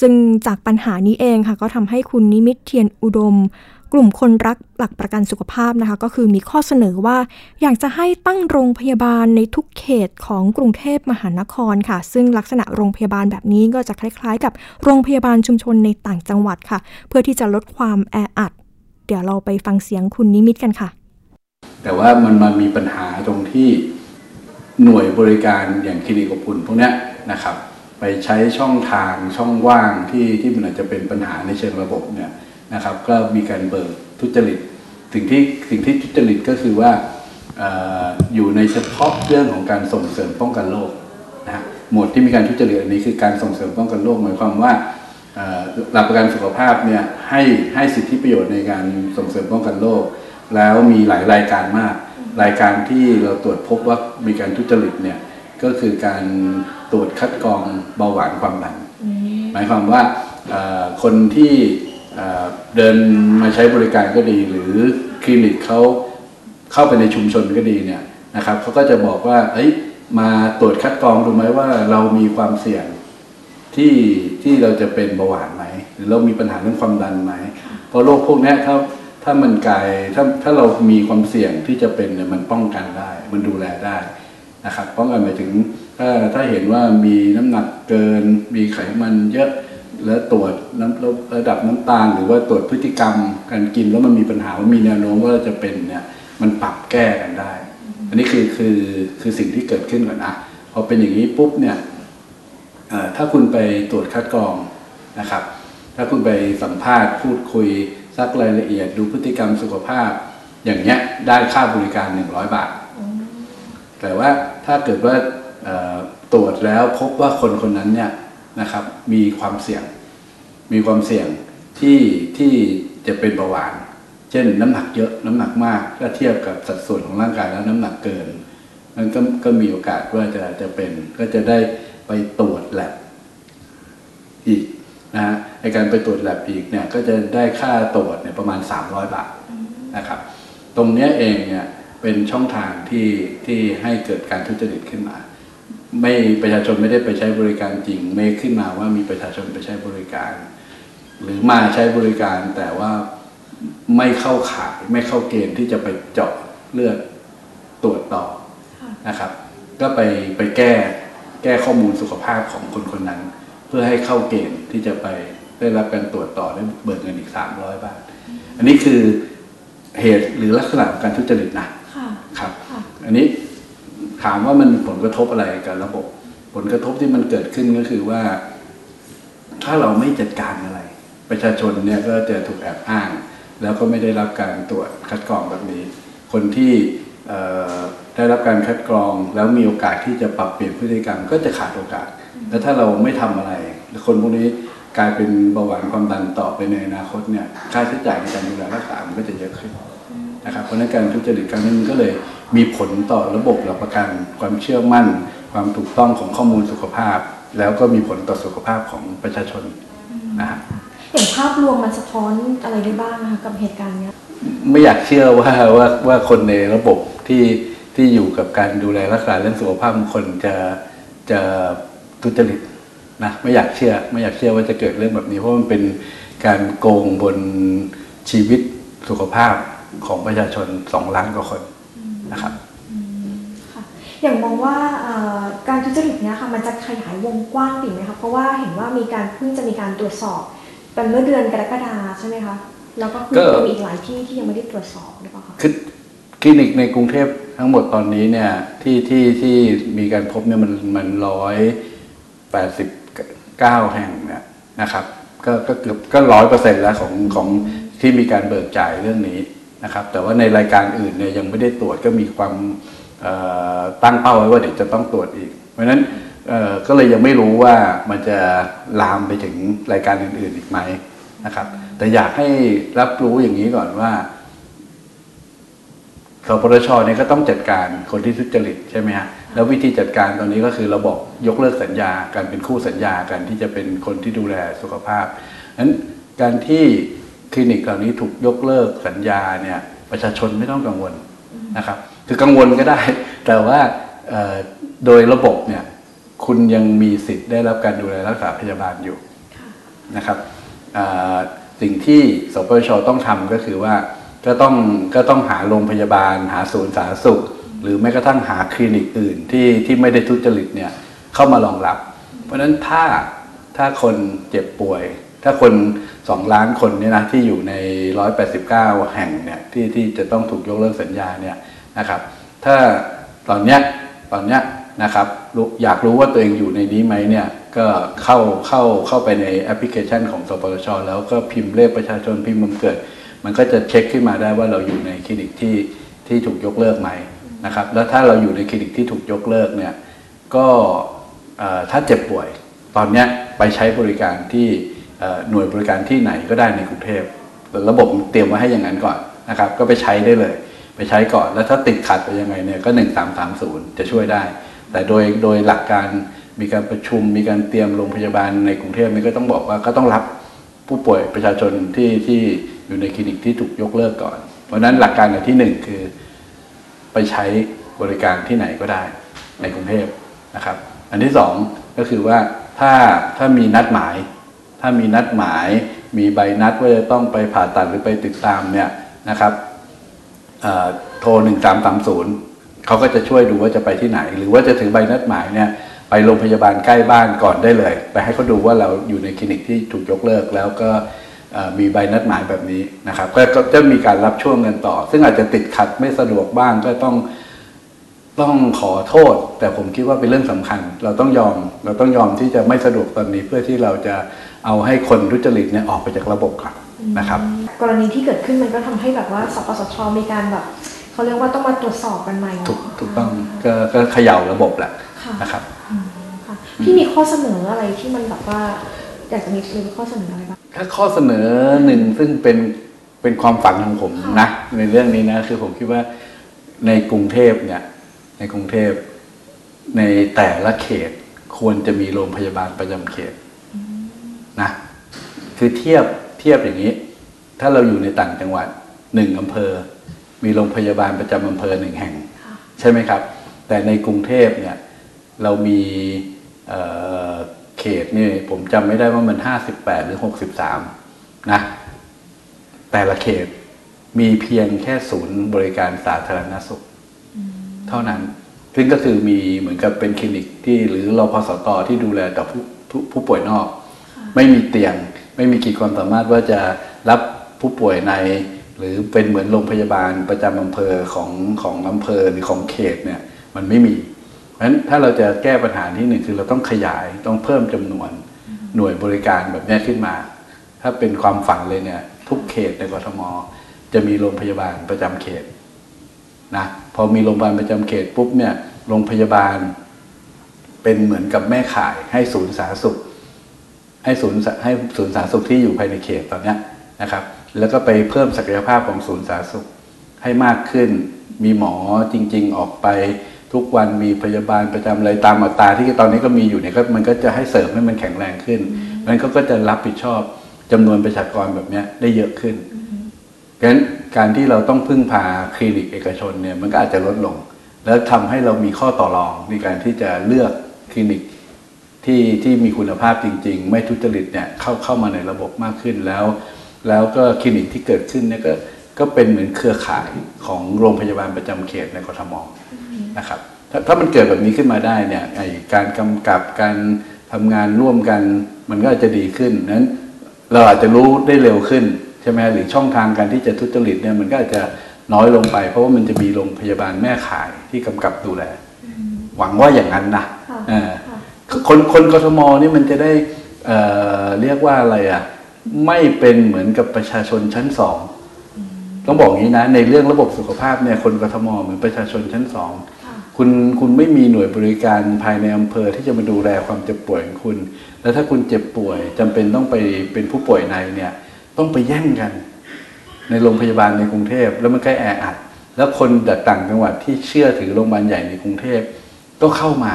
ซึ่งจากปัญหานี้เองค่ะ ก็ทำให้คุณนิมิตเทียนอุดม กลุ่มคนรักหลักประกันสุขภาพนะคะ ก็คือมีข้อเสนอว่าอยากจะให้ตั้งโรงพยาบาลในทุกเขตของกรุงเทพมหานครค่ะ ซึ่งลักษณะโรงพยาบาลแบบนี้ก็จะคล้ายๆ กับโรงพยาบาลชุมชนในต่างจังหวัดค่ะ เพื่อที่จะลดความแออัดเดี๋ยวเราไปฟังเสียงคุณนิมิตกันค่ะ แต่ว่ามันมามีปัญหาตรงที่หน่วยบริการอย่างคลินิกอบอุ่นพวกนี้นะครับ ไปใช้ช่องทางช่องว่างที่ที่มันอาจจะเป็นปัญหาในเชิงระบบเนี่ยนะครับ ก็มีการเบิกทุจริตสิ่งที่สิ่งที่ทุจริตก็คือว่าออยู่ในเฉพาะเรื่องของการส่งเสริมป้องกันโรคนะฮะหมวดที่มีการทุจริตอันนี้คือการส่งเสริมป้องกันโรคหมายความว่าหลักประกันสุขภาพเนี่ยให้ให้สิทธิประโยชน์ในการส่งเสริมป้องกันโรค แล้วมีหลายรายการมาก รายการที่เราตรวจพบว่ามีการทุจริตเนี่ยก็คือการตรวจคัดกรองเบาหวานความดันหมายความว่าเอ่อคนที่เอ่อเดินมาใช้บริการก็ดี หรือคลินิกเขาเข้าไปในชุมชนก็ดีเนี่ยนะครับเขาก็จะบอกว่าเอ้ยมาตรวจคัดกรองดูไหมว่าเรามีความเสี่ยงที่ที่เราจะเป็นเบาหวานไหมหรือเรามีปัญหาเรื่องความดันไหมเพราะโรคพวกเนี้ยถ้า ถ้ามันกลายถ้าถ้าเรามีความเสี่ยงที่จะเป็นเนี่ยมันป้องกันได้ มันดูแลได้นะครับป้องกันหมายถึงถ้าถ้าเห็นว่ามีน้ำหนักเกิน มีไขมันเยอะแล้วตรวจน้ำระดับน้ำตาล หรือว่าตรวจพฤติกรรมการกินแล้วมันมีปัญหาว่ามีแนวโน้มว่าจะเป็นเนี่ยมันปรับแก้กันได้ อันนี้คือคือคือสิ่งที่เกิดขึ้นก่อนนะพอเป็นอย่างนี้ปุ๊บเนี่ยถ้าคุณไปตรวจคัดกรองนะครับ ถ้าคุณไปสัมภาษณ์พูดคุย ซักรายละเอียดดูพฤติกรรมสุขภาพ อย่างเงี้ยได้ค่าบริการ 100 บาท แต่ว่าถ้าเกิดว่าตรวจแล้วพบว่าคนคนนั้นเนี่ยนะครับมีความเสี่ยง มีความเสี่ยงที่ที่จะเป็นเบาหวาน เช่นน้ำหนักเยอะน้ำหนักมากถ้าเทียบกับสัดส่วนของร่างกายแล้วน้ำหนักเกินมันก็ก็มีโอกาสว่าจะจะเป็นก็จะได้ไปตรวจแลบอีก นะฮะในการไปตรวจแลบอีกเนี่ยก็จะได้ค่าตรวจเนี่ยประมาณ 300 บาทนะครับ ตรงนี้เองเนี่ยเป็นช่องทางที่ที่ให้เกิดการทุจริตขึ้นมา ไม่ประชาชนไม่ได้ไปใช้บริการจริง ไม่ขึ้นมาว่ามีประชาชนไปใช้บริการ หรือมาใช้บริการแต่ว่าไม่เข้าขายไม่เข้าเกณฑ์ที่จะไปเจาะเลือดตรวจต่อนะครับ ก็ไปไปแก้แก้ข้อมูลสุขภาพของคนคนนั้น เพื่อให้เข้าเกณฑ์ที่จะไปได้รับการตรวจต่อได้เบิกเงินอีกสามร้อยบาท อันนี้คือเหตุหรือลักษณะของการทุจริตนะครับ อันนี้ถามว่ามันมีผลกระทบอะไรกับระบบ ผลกระทบที่มันเกิดขึ้นก็คือว่า ถ้าเราไม่จัดการอะไร ประชาชนเนี่ยก็จะถูกแอบอ้าง แล้วก็ไม่ได้รับการตรวจคัดกรองแบบนี้ คนที่ได้รับการคัดกรองแล้วมีโอกาสที่จะปรับเปลี่ยนพฤติกรรมก็จะขาดโอกาส แล้วถ้าเราไม่ทำอะไร คนพวกนี้กลายเป็นเบาหวานความดันต่อไปในอนาคตเนี่ยค่าใช้จ่ายในการดูแลรักษามันก็จะเยอะขึ้นนะครับเพราะนั้นการทุจริตครั้งนี้มันก็เลยมีผลต่อระบบหลักประกัน ความเชื่อมั่น ความถูกต้องของข้อมูลสุขภาพ แล้วก็มีผลต่อสุขภาพของประชาชนนะฮะเห็นภาพรวมมันสะท้อนอะไรได้บ้างนะคะกับเหตุการณ์เนี้ยไม่อยากเชื่อว่าว่าว่าคนในระบบที่ที่อยู่กับการดูแลรักษาเรื่องสุขภาพคนจะจะ ทุจริตนะไม่อยากเชื่อไม่อยากเชื่อว่าจะเกิดเรื่องแบบนี้เพราะมันเป็นการโกงบนชีวิตสุขภาพของประชาชนสองล้านกว่าคนนะครับอย่างมองว่าการทุจริตเนี้ยค่ะมันจะขยายวงกว้างอีกไหมคะเพราะว่าเห็นว่ามีการเพิ่งจะมีการตรวจสอบเป็นเมื่อเดือนกรกฎาใช่ไหมคะแล้วก็คือมีอีกหลายที่ที่ยังไม่ได้ตรวจสอบหรือเปล่าคะคือคลินิกในกรุงเทพทั้งหมดตอนนี้เนี่ยที่ที่ที่มีการพบเนี่ยมันมันร้อย แปดสิบเก้าแห่งเนี่ยนะครับ ก็ก็เกือบก็ร้อยเปอร์เซ็นต์แล้วของของที่มีการเบิกจ่ายเรื่องนี้นะครับ แต่ว่าในรายการอื่นเนี่ยยังไม่ได้ตรวจก็มีความตั้งเป้าไว้ว่าเดี๋ยวจะต้องตรวจอีก เพราะฉะนั้นก็เลยยังไม่รู้ว่ามันจะลามไปถึงรายการอื่น ๆอีกไหมนะครับ แต่อยากให้รับรู้อย่างนี้ก่อนว่าสปชเนี่ยก็ต้องจัดการคนที่ทุจริตใช่ไหมฮะ แล้ววิธีจัดการตอนนี้ก็คือเราบอกยกเลิกสัญญาการเป็นคู่สัญญากันที่จะเป็นคนที่ดูแลสุขภาพนั้นการที่คลินิกเหล่านี้ถูกยกเลิกสัญญาเนี่ยประชาชนไม่ต้องกังวลนะครับคือกังวลก็ได้ แต่ว่าโดยระบบเนี่ยคุณยังมีสิทธิ์ได้รับการดูแลรักษาพยาบาลอยู่นะครับสิ่งที่สปชต้องทำก็คือว่าก็ต้องก็ต้องหาโรงพยาบาล หาศูนย์สาธารณสุข หรือแม้กระทั่งหาคลินิกอื่นที่ที่ไม่ได้ทุจริตเนี่ยเข้ามารองรับ เพราะฉะนั้นถ้าถ้าคนเจ็บป่วย ถ้าคนสองล้านคนเนี่ยนะที่อยู่ในร้อยแปดสิบเก้าแห่งเนี่ยที่ที่จะต้องถูกยกเลิกสัญญาเนี่ยนะครับถ้าตอนเนี้ยตอนเนี้ยนะครับอยากรู้ว่าตัวเองอยู่ในนี้ไหมเนี่ยก็เข้าเข้าเข้าไปในแอปพลิเคชันของสปชแล้วก็พิมพ์เลขประชาชนพิมพ์มันเกิด มันก็จะเช็คขึ้นมาได้ว่าเราอยู่ในคลินิกที่ที่ถูกยกเลิกไหม นะครับแล้วถ้าเราอยู่ในคลินิกที่ถูกยกเลิกเนี่ยก็ถ้าเจ็บป่วย ตอนนี้ไปใช้บริการที่หน่วยบริการที่ไหนก็ได้ในกรุงเทพระบบเตรียมไว้ให้อย่างนั้นก่อนนะครับก็ไปใช้ได้เลย ไปใช้ก่อนแล้วถ้าติดขัดไปยังไงเนี่ยก็1330 จะช่วยได้ แต่โดยโดยหลักการมีการประชุมมีการเตรียมโรงพยาบาลในกรุงเทพนี่ก็ต้องบอกว่าก็ต้องรับผู้ป่วยประชาชนที่ที่อยู่ในคลินิกที่ถูกยกเลิกก่อน เพราะนั้นหลักการอันที่หนึ่งคือ ไปใช้บริการที่ไหนก็ได้ในกรุงเทพนะครับ อันที่สองก็คือว่าถ้าถ้ามีนัดหมาย ถ้ามีนัดหมาย มีใบนัดว่าจะต้องไปผ่าตัดหรือไปติดตามเนี่ยนะครับโทรหนึ่งสามสามศูนย์เขาก็จะช่วยดูว่าจะไปที่ไหน หรือว่าจะถือใบนัดหมายเนี่ยไปโรงพยาบาลใกล้บ้านก่อนได้เลย ไปให้เขาดูว่าเราอยู่ในคลินิกที่ถูกยกเลิก แล้วก็ มีใบนัดหมายแบบนี้นะครับก็จะมีการรับช่วงเงินต่อ ซึ่งอาจจะติดขัดไม่สะดวกบ้างก็ต้องต้องขอโทษ แต่ผมคิดว่าเป็นเรื่องสำคัญ เราต้องยอมเราต้องยอมที่จะไม่สะดวกตอนนี้เพื่อที่เราจะเอาให้คนทุจริตเนี่ยออกไปจากระบบก่อนนะครับกรณีที่เกิดขึ้นมันก็ทำให้แบบว่าสปสชมีการแบบเขาเรียกว่าต้องมาตรวจสอบกันใหม่ถูกถูกต้องก็ก็เขย่าระบบแหละนะครับพี่มีข้อเสนออะไรที่มันแบบว่า อยากจะมีข้อเสนออะไรบ้างถ้าข้อเสนอหนึ่งซึ่งเป็นเป็นความฝันของผมนะในเรื่องนี้นะ คือผมคิดว่าในกรุงเทพเนี่ย ในกรุงเทพในแต่ละเขตควรจะมีโรงพยาบาลประจำเขตนะ คือเทียบเทียบอย่างนี้ ถ้าเราอยู่ในต่างจังหวัดหนึ่งอำเภอ มีโรงพยาบาลประจำอำเภอหนึ่งแห่ง ใช่ไหมครับ แต่ในกรุงเทพเนี่ยเรามี เขตนี่ผมจำไม่ได้ว่ามันห้าสิบแปดหรือหกสิบสามนะ แต่ละเขตมีเพียงแค่ศูนย์บริการสาธารณสุข เท่านั้น ซึ่งก็คือมีเหมือนกับเป็นคลินิกที่หรือรอพสตที่ดูแลต่อผู้ผู้ป่วยนอก ไม่มีเตียง ไม่มีขีดความสามารถว่าจะรับผู้ป่วยใน หรือเป็นเหมือนโรงพยาบาลประจำอำเภอของของอำเภอหรือของเขตเนี่ย มันไม่มี ราะฉะนั้นถ้าเราจะแก้ปัญหาที่หนึ่งคือเราต้องขยายต้องเพิ่มจำนวนหน่วยบริการแบบนี้ขึ้นมา ถ้าเป็นความฝันเลยเนี่ย ทุกเขตในกรทม จะมีโรงพยาบาลประจำเขตนะพอมีโรงพยาบาลประจำเขตปุ๊บเนี่ยโรงพยาบาล เป็นเหมือนกับแม่ข่ายให้ศูนย์สาธารณสุข ให้ศูนย์ให้ศูนย์สาธารณสุขที่อยู่ภายในเขตตอนนี้นะครับ แล้วก็ไปเพิ่มศักยภาพของศูนย์สาธารณสุขให้มากขึ้น มีหมอจริง ๆ ออกไป ทุกวันมีพยาบาลประจำอะไรตามอัตราที่ตอนนี้ก็มีอยู่เนี่ยก็มันก็จะให้เสริมให้มันแข็งแรงขึ้น มันก็ก็จะรับผิดชอบจำนวนประชากรแบบนี้ได้เยอะขึ้นดังนั้นการที่เราต้องพึ่งพาคลินิกเอกชนเนี่ยมันก็อาจจะลดลง แล้วทำให้เรามีข้อต่อรองในการที่จะเลือกคลินิก ที่ที่มีคุณภาพจริง ๆ ไม่ทุจริตเนี่ยเข้าเข้ามาในระบบมากขึ้นแล้ว แล้วก็คลินิกที่เกิดขึ้นเนี่ยก็ก็เป็นเหมือนเครือข่ายของโรงพยาบาลประจำเขตในกรทม นะครับถ้าถ้ามันเกิดแบบนี้ขึ้นมาได้เนี่ยไอการกำกับการทำงานร่วมกันมันก็จะดีขึ้นนั้น เราอาจจะรู้ได้เร็วขึ้นใช่ไหมหรือช่องทางการที่จะทุจริตเนี่ยมันก็อาจจะน้อยลงไป เพราะว่ามันจะมีโรงพยาบาลแม่ขายที่กำกับดูแล หวังว่าอย่างนั้นนะคนคนกทมนี่มันจะได้เเรียกว่าอะไรอะไม่เป็นเหมือนกับประชาชนชั้นสองต้องบอกอย่างนี้นะ ในเรื่องระบบสุขภาพเนี่ยคนกทมเหมือนประชาชนชั้นสอง คุณคุณไม่มีหน่วยบริการภายในอำเภอที่จะมาดูแลความเจ็บป่วยของคุณ แล้วถ้าคุณเจ็บป่วยจำเป็นต้องไปเป็นผู้ป่วยในเนี่ยต้องไปแย่งกัน ในโรงพยาบาลในกรุงเทพแล้วมันใกล้แออัดแล้วคนจากต่างจังหวัดที่เชื่อถือโรงพยาบาลใหญ่ในกรุงเทพก็เข้ามา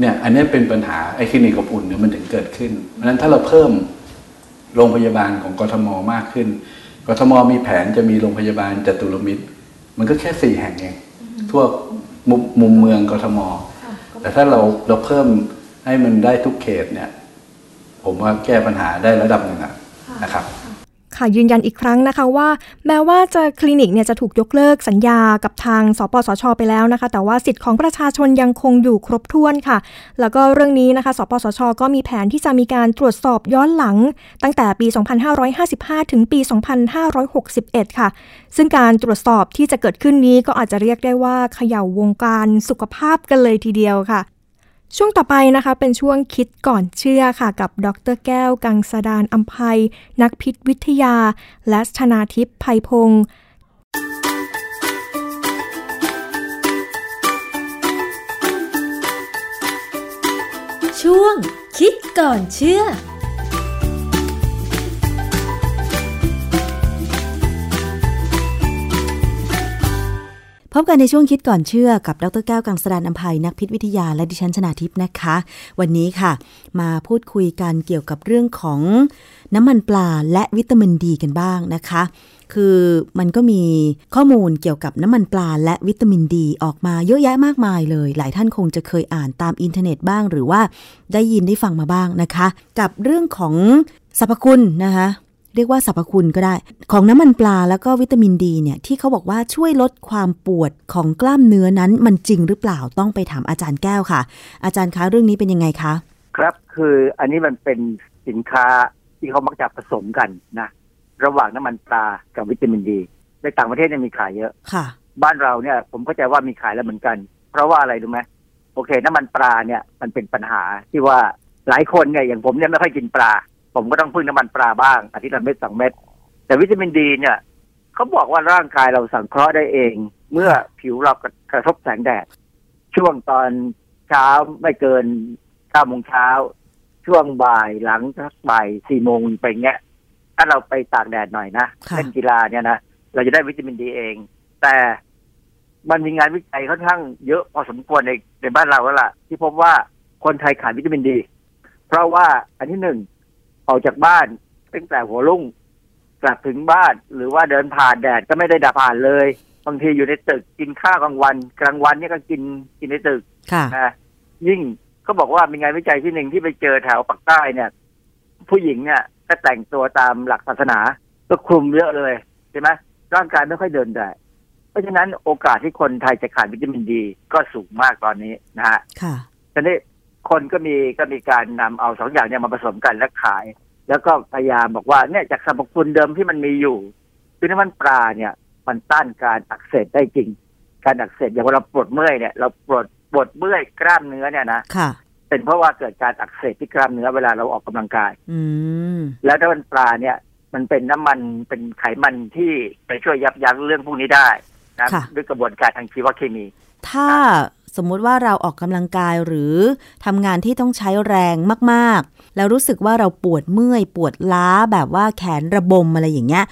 เนี่ยอันนี้เป็นปัญหาไอ้คลินิกกับอุ่นเนี่ยมันถึงเกิดขึ้นเพราะฉะนั้นถ้าเราเพิ่มโรงพยาบาลของกทมมากขึ้นกทมมีแผนจะมีโรงพยาบาลจตุรมิตร มันก็แค่สี่แห่งเองทั่ว มุมเมืองกทม แต่ถ้าเราเราเพิ่มให้มันได้ทุกเขตเนี่ย ผมว่าแก้ปัญหาได้ระดับหนึ่งนะครับ ค่ะยืนยันอีกครั้งนะคะว่า แม้ว่าจะคลินิกเนี่ยจะถูกยกเลิกสัญญากับทางสปสช ไปแล้วนะคะ แต่ว่าสิทธิ์ของประชาชนยังคงอยู่ครบถ้วนค่ะ แล้วก็เรื่องนี้นะคะ สปสช ก็มีแผนที่จะมีการตรวจสอบย้อนหลัง ตั้งแต่ปี 2555 ถึงปี 2561 ค่ะ ซึ่งการตรวจสอบที่จะเกิดขึ้นนี้ก็อาจจะเรียกได้ว่าเขย่าวงการสุขภาพกันเลยทีเดียวค่ะ ช่วงต่อไปนะคะเป็นช่วงคิดก่อนเชื่อค่ะ กับดรแก้ว กังสดานอัมภัย นักพิษวิทยา และชนาทิพย์ภัยพงศ์ช่วงคิดก่อนเชื่อ พบกันในช่วงคิดก่อนเชื่อกับดรแก้วกังสดานอัมภัยนักพิษวิทยาและดิฉันชนาทิพย์นะคะ วันนี้ค่ะ มาพูดคุยกันเกี่ยวกับเรื่องของน้ำมันปลาและวิตามินดีกันบ้างนะคะ คือมันก็มีข้อมูลเกี่ยวกับน้ำมันปลาและวิตามินดีออกมาเยอะแยะมากมายเลย หลายท่านคงจะเคยอ่านตามอินเทอร์เน็ตบ้าง หรือว่าได้ยินได้ฟังมาบ้างนะคะ กับเรื่องของสรรพคุณนะคะ เรียกว่าสรรพคุณก็ได้ ของน้ำมันปลาแล้วก็วิตามินดีเนี่ยที่เขาบอกว่าช่วยลดความปวดของกล้ามเนื้อนั้นมันจริงหรือเปล่าต้องไปถามอาจารย์แก้วค่ะ อาจารย์คะเรื่องนี้เป็นยังไงคะ ครับคืออันนี้มันเป็นสินค้าที่เขามักจะผสมกันนะระหว่างน้ำมันปลากับวิตามินดี ในต่างประเทศเนี่ยมีขายเยอะค่ะ บ้านเราเนี่ย ผมเข้าใจว่ามีขายแล้วเหมือนกัน เพราะว่าอะไรรู้ไหมโอเค น้ำมันปลาเนี่ยมันเป็นปัญหาที่ว่าหลายคนเนี่ยอย่างผมเนี่ยไม่ค่อยกินปลา ผมก็ต้องพึ่งน้ำมันปลาบ้างอาทิตย์ละเม็ดสองเม็ดแต่วิตามินดีเนี่ยเขาบอกว่าร่างกายเราสังเคราะห์ได้เอง เมื่อผิวเรากระทบแสงแดด ช่วงตอนเช้าไม่เกินเก้าโมงเช้า ช่วงบ่ายหลังสักบ่ายสี่โมงไปเงี้ย ถ้าเราไปตากแดดหน่อยนะค่ะเล่นกีฬาเนี่ยนะเราจะได้วิตามินดีเอง แต่มันมีงานวิจัยค่อนข้างเยอะพอสมควรในในบ้านเราแล้วล่ะ ที่พบว่าคนไทยขาดวิตามินดี เพราะว่าอันที่หนึ่ง ออกจากบ้านตั้งแต่หัวรุ่งกลับถึงบ้านหรือว่าเดินผ่านแดดก็ไม่ได้ดับผ่านเลย บางทีอยู่ในตึกกินข้าวกลางวัน กลางวันเนี่ยก็กินกินในตึกค่ะนะยิ่งเขาบอกว่ามีงานวิจัยที่หนึ่งที่ไปเจอแถวปากใต้เนี่ย ผู้หญิงเนี่ยก็แต่งตัวตามหลักศาสนาก็คลุมเยอะเลยใช่ไหมร่างกายไม่ค่อยเดินได้ เพราะฉะนั้นโอกาสที่คนไทยจะขาดวิตามินดีก็สูงมากตอนนี้นะฮะค่ะทีนี้ คนก็มีก็มีการนำเอาสองอย่างเนี่ยมาผสมกันและขาย แล้วก็พยายามบอกว่าเนี่ยจากสรรพคุณเดิมที่มันมีอยู่คือน้ำมันปลาเนี่ยมันต้านการอักเสบได้จริง การอักเสบอย่างเวลาเราปวดเมื่อยเนี่ยเราปวดปวดเมื่อยกล้ามเนื้อเนี่ยนะค่ะ เป็นเพราะว่าเกิดการอักเสบที่กล้ามเนื้อเวลาเราออกกำลังกาย อืมแล้วน้ำมันปลาเนี่ย มันเป็นน้ำมันเป็นไขมันที่ไปช่วยยับยั้งเรื่องพวกนี้ได้นะค่ะด้วยกระบวนการทางชีวเคมี ถ้า สมมุติว่าเราออกกำลังกายหรือทำงานที่ต้องใช้แรงมากๆ แล้วรู้สึกว่าเราปวดเมื่อยปวดล้าแบบว่าแขนระบมอะไรอย่างเงี้ย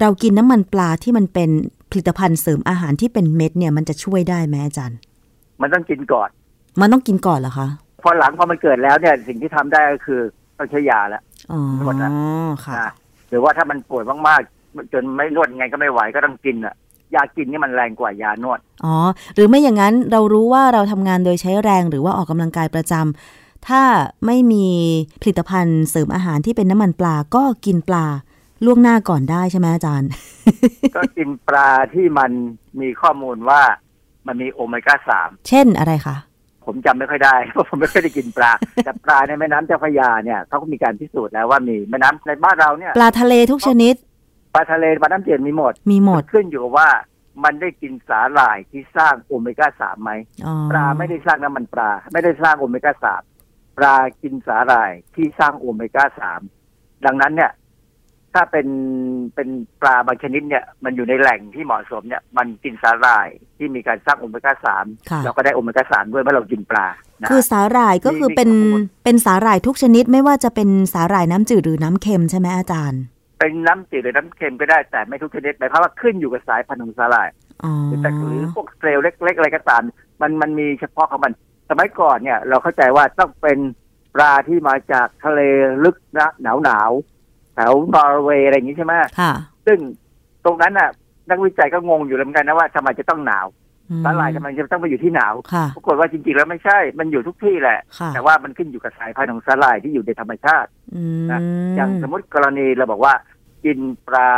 เรากินน้ำมันปลาที่มันเป็นผลิตภัณฑ์เสริมอาหารที่เป็นเม็ดเนี่ยมันจะช่วยได้ไหมอาจารย์ มันต้องกินก่อน มันต้องกินก่อนเหรอคะ พอหลังพอมันเกิดแล้วเนี่ยสิ่งที่ทำได้ก็คือต้องใช้ยาแล้วอ๋อหมดละค่ะนะหรือว่าถ้ามันปวดมากๆจนไม่นวดไงก็ไม่ไหวก็ต้องกินอะ ยากินนี่มันแรงกว่ายานวด อ๋อ หรือไม่อย่างนั้นเรารู้ว่าเราทำงานโดยใช้แรงหรือว่าออกกำลังกายประจำถ้าไม่มีผลิตภัณฑ์เสริมอาหารที่เป็นน้ำมันปลาก็กินปลาล่วงหน้าก่อนได้ใช่ไหมอาจารย์ ก็กินปลาที่มันมีข้อมูลว่ามันมีโอเมก้าสาม เช่นอะไรคะ ผมจำไม่ค่อยได้เพราะผมไม่ค่อยได้กินปลา แต่ปลาในแม่น้ำเจ้าพระยาเนี่ยเขาก็มีการพิสูจน์แล้วว่ามีแม่น้ำในบ้านเราเนี่ย ปลาทะเลทุกชนิด ปลาทะเลปลาน้ำจืดมีหมด มีหมดขึ้นอยู่กับว่ามันได้กินสาหร่ายที่สร้างโอเมก้าสามไหมอ๋อปลาไม่ได้สร้างน้ำมันปลา ไม่ได้สร้างโอเมก้าสามปลากินสาหร่ายที่สร้างโอเมก้าสามดังนั้นเนี่ย ถ้าเป็นเป็นปลาบางชนิดเนี่ย มันอยู่ในแหล่งที่เหมาะสมเนี่ย มันกินสาหร่ายที่มีการสร้างโอเมก้าสามค่ะเราก็ได้โอเมก้าสามด้วยเมื่อเรากินปลานะคือสาหร่ายก็คือเป็นเป็นสาหร่ายทุกชนิดไม่ว่าจะเป็นสาหร่ายน้ำจืดหรือน้ำเค็มใช่ไหมอาจารย์ เป็นน้ำจืดหรือน้ำเค็มก็ได้แต่ไม่ทุกชนิดหมายความว่าขึ้นอยู่กับสายพันธุ์ของสาหร่ายอ๋อหรือแต่หรือพวกเซลล์เล็ก ๆ อะไรก็ตามมันมันมีเฉพาะของมัน สมัยก่อนเนี่ย เราเข้าใจว่าต้องเป็นปลาที่มาจากทะเลลึกนะหนาวหนาวๆแถวนอร์เวย์อะไรอย่างนี้ใช่ไหมค่ะซึ่งตรงนั้นน่ะ นักวิจัยก็งงอยู่เหมือนกันนะว่าทำไมจะต้องหนาวอืมสาหร่ายทำไมจะต้องไปอยู่ที่หนาวค่ะปรากฏว่าจริงๆแล้วไม่ใช่ มันอยู่ทุกที่แหละค่ะแต่ว่ามันขึ้นอยู่กับสายพันธุ์ของสาหร่ายที่อยู่ในธรรมชาติอืมนะอย่างสมมติกรณีเราบอกว่า กินปลา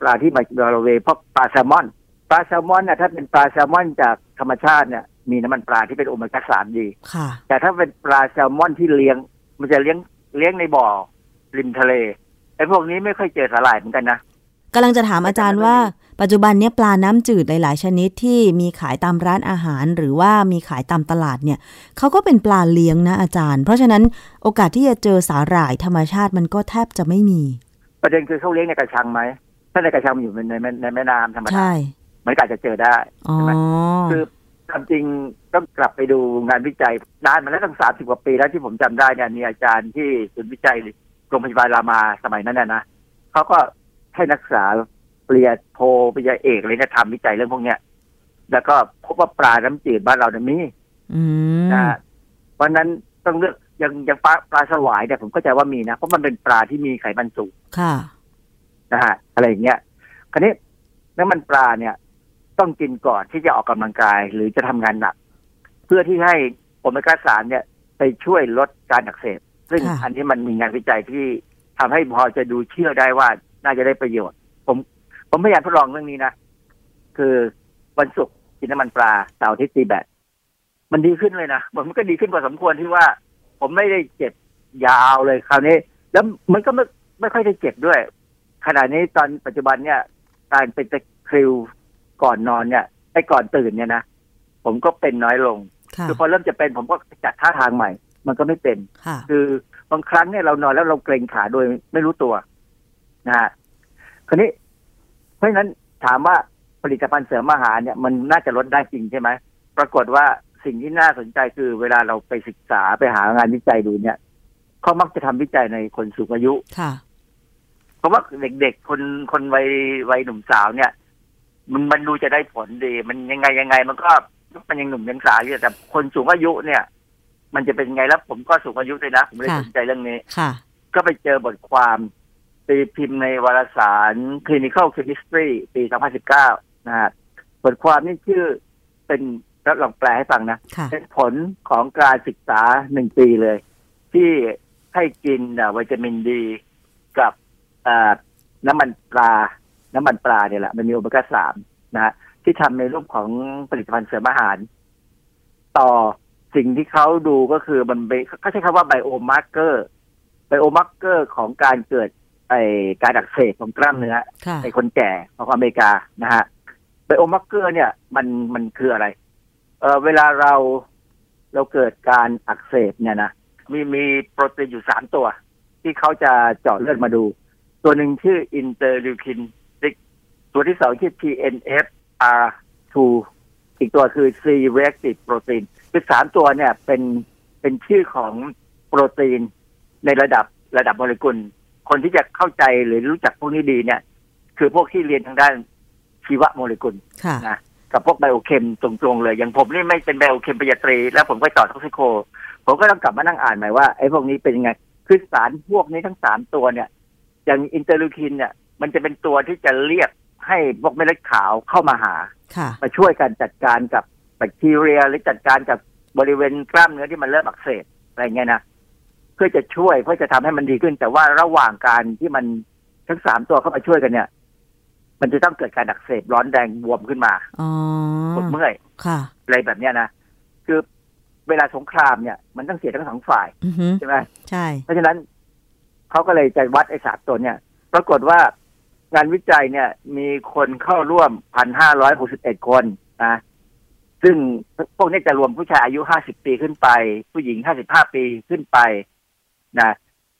ปลาที่มาจากนอร์เวย์เพราะปลาแซลมอน ปลาแซลมอนเนี่ยถ้าเป็นปลาแซลมอนจากธรรมชาติเนี่ยมีน้ำมันปลาที่เป็นโอเมก้าสามดีค่ะแต่ถ้าเป็นปลาแซลมอนที่เลี้ยง มันจะเลี้ยงเลี้ยงในบ่อริมทะเลไอ้พวกนี้ไม่ค่อยเจอสาหร่ายเหมือนกันนะกำลังจะถามอาจารย์ว่า ปัจจุบันเนี้ยปลาน้ำจืดหลาย ๆ ชนิดที่มีขายตามร้านอาหาร หรือว่ามีขายตามตลาดเนี่ยเขาก็เป็นปลาเลี้ยงนะอาจารย์ เพราะฉะนั้นโอกาสที่จะเจอสาหร่ายธรรมชาติมันก็แทบจะไม่มี ประเด็นคือเขาเลี้ยงในกระชังไหมถ้าในกระชังมันอยู่ในในในในแม่น้ำธรรมดาใช่มันก็อาจจะเจอได้อ๋อใช่ไหมคือความจริงต้องกลับไปดูงานวิจัยนานมาแล้วตั้งสามสิบกว่าปีแล้วที่ผมจำได้เนี่ยมีอาจารย์ที่ศูนย์วิจัยโรงพยาบาลรามาสมัยนั้นน่ะนะเขาก็ให้นักศึกษาปริญญาโทปริญญาเอกอะไรเนี่ยทำวิจัยเรื่องพวกเนี้ยแล้วก็พบว่าปลาน้ำจืดบ้านเราเนี่ยมีอืมนะฮะเพราะฉะนั้นต้องเลือกอ ย่างอย่างปลาปลาสวายเนี่ยผมเข้าใจว่ามีนะ เพราะมันเป็นปลาที่มีไขมันสูงค่ะนะฮะอะไรอย่างเงี้ยคราวนี้น้ำมันปลาเนี่ย ต้องกินก่อนที่จะออกกำลังกาย หรือจะทำงานหนัก เพื่อที่ให้โอเมก้าสามเนี่ย ไปช่วยลดการอักเสบซึ่งค่ะอันนี้มันมีงานวิจัยที่ทำให้พอจะดูเชื่อได้ว่าน่าจะได้ประโยชน์ ผมผมพยายามทดลองเรื่องนี้นะ คือวันศุกร์กินน้ำมันปลาเสาร์อาที่ตีแบตมันดีขึ้นเลยนะมันก็ดีขึ้นพอสมควรที่ว่า ผมไม่ได้เจ็บยาวเลยคราวนี้ แล้วมันก็ไม่ไม่ค่อยได้เจ็บด้วย ขณะนี้ตอนปัจจุบันเนี่ยการเป็นตะคริวก่อนนอนเนี่ยไอ้ก่อนตื่นเนี่ยนะผมก็เป็นน้อยลงค่ะคือพอเริ่มจะเป็นผมก็จัดท่าทางใหม่ มันก็ไม่เป็นค่ะคือบางครั้งเนี่ยเรานอนแล้วเราเกรงขาโดยไม่รู้ตัวนะฮะคราวนี้ เพราะฉะนั้นถามว่าผลิตภัณฑ์เสริมอาหารเนี่ยมันน่าจะลดได้จริงใช่ไหมปรากฏว่า สิ่งที่น่าสนใจคือเวลาเราไปศึกษาไปหางานวิจัยดูเนี่ยเขามักจะทำวิจัยในคนสูงอายุค่ะเพราะว่าเด็กๆคนคนวัยวัยหนุ่มสาวเนี่ย มันมันดูจะได้ผลดี มันยังไงยังไง มันก็มันยังหนุ่มยังสาวอยู่แต่คนสูงอายุเนี่ย มันจะเป็นไงแล้วผมก็สูงอายุด้วยนะ ผมเลยค่ะสนใจเรื่องนี้ค่ะ ก็ไปเจอบทความตีพิมพ์ในวารสาร Clinical Chemistry ปี 2019 นะฮะบทความนี่ชื่อเป็น แล้วลองแปลให้ฟังนะค่ะเป็นผลของการศึกษาหนึ่งปีเลย ที่ให้กินอะวิตามินดี กับอ่าน้ำมันปลา น้ำมันปลาเนี่ยแหละ มันมีโอเมก้าสามนะฮะที่ทำในรูปของผลิตภัณฑ์เสริมอาหาร ต่อสิ่งที่เขาดูก็คือมันเบเขาใช้คำว่า biomarker biomarker ของการเกิดไอการอักเสบของกล้ามเนื้อค่ะในคนแก่ของอเมริกานะฮะ biomarker เนี่ย มันมันคืออะไร เออเวลาเราเราเกิดการอักเสบเนี่ยนะมีมีโปรตีนอยู่สามตัว ที่เขาจะเจาะเลือดมาดู ตัวหนึ่งชื่อ interleukin ตัวที่สองชื่อ TNF R2 อีกตัวคือ C reactive protein คือสามตัวเนี่ยเป็นเป็นชื่อของโปรตีนในระดับระดับโมเลกุล คนที่จะเข้าใจหรือรู้จักพวกนี้ดีเนี่ย คือพวกที่เรียนทางด้านชีวโมเลกุลค่ะนะ กับพวก biochem ตรงๆเลย อย่างผมนี่ไม่เป็น biochem ปริญญาตรี แล้วผมก็ต่อ toxico ผมก็ต้องกลับมานั่งอ่านใหม่ว่าไอ้พวกนี้เป็นยังไง คือสารพวกนี้ทั้งสามตัวเนี่ย อย่าง interleukin เนี่ย มันจะเป็นตัวที่จะเรียกให้พวกเม็ดเลือดขาวเข้ามาหาค่ะมาช่วยกันจัดการกับแบคทีเรียหรือจัดการกับบริเวณกล้ามเนื้อที่มันเริ่มอักเสบอะไรเงี้ยนะเพื่อจะช่วยเพื่อจะทำให้มันดีขึ้น แต่ว่าระหว่างการที่มันทั้งสามตัวเข้ามาช่วยกันเนี่ย มันจะต้องเกิดการอักเสบร้อนแดงบวมขึ้นมาอ๋อปวดเมื่อยค่ะ อะไรแบบเนี้ยนะคือเวลาสงครามเนี่ยมันต้องเสียทั้งสองฝ่ายอือฮึใช่ไหมใช่ เพราะฉะนั้นเขาก็เลยจะวัดไอ้สามตัวเนี่ย ปรากฏว่างานวิจัยเนี่ย มีคนเข้าร่วมพันห้าร้อยหกสิบเอ็ดคนนะซึ่งพวกนี้จะรวมผู้ชายอายุห้าสิบปีขึ้นไป ผู้หญิงห้าสิบห้าปีขึ้นไปนะ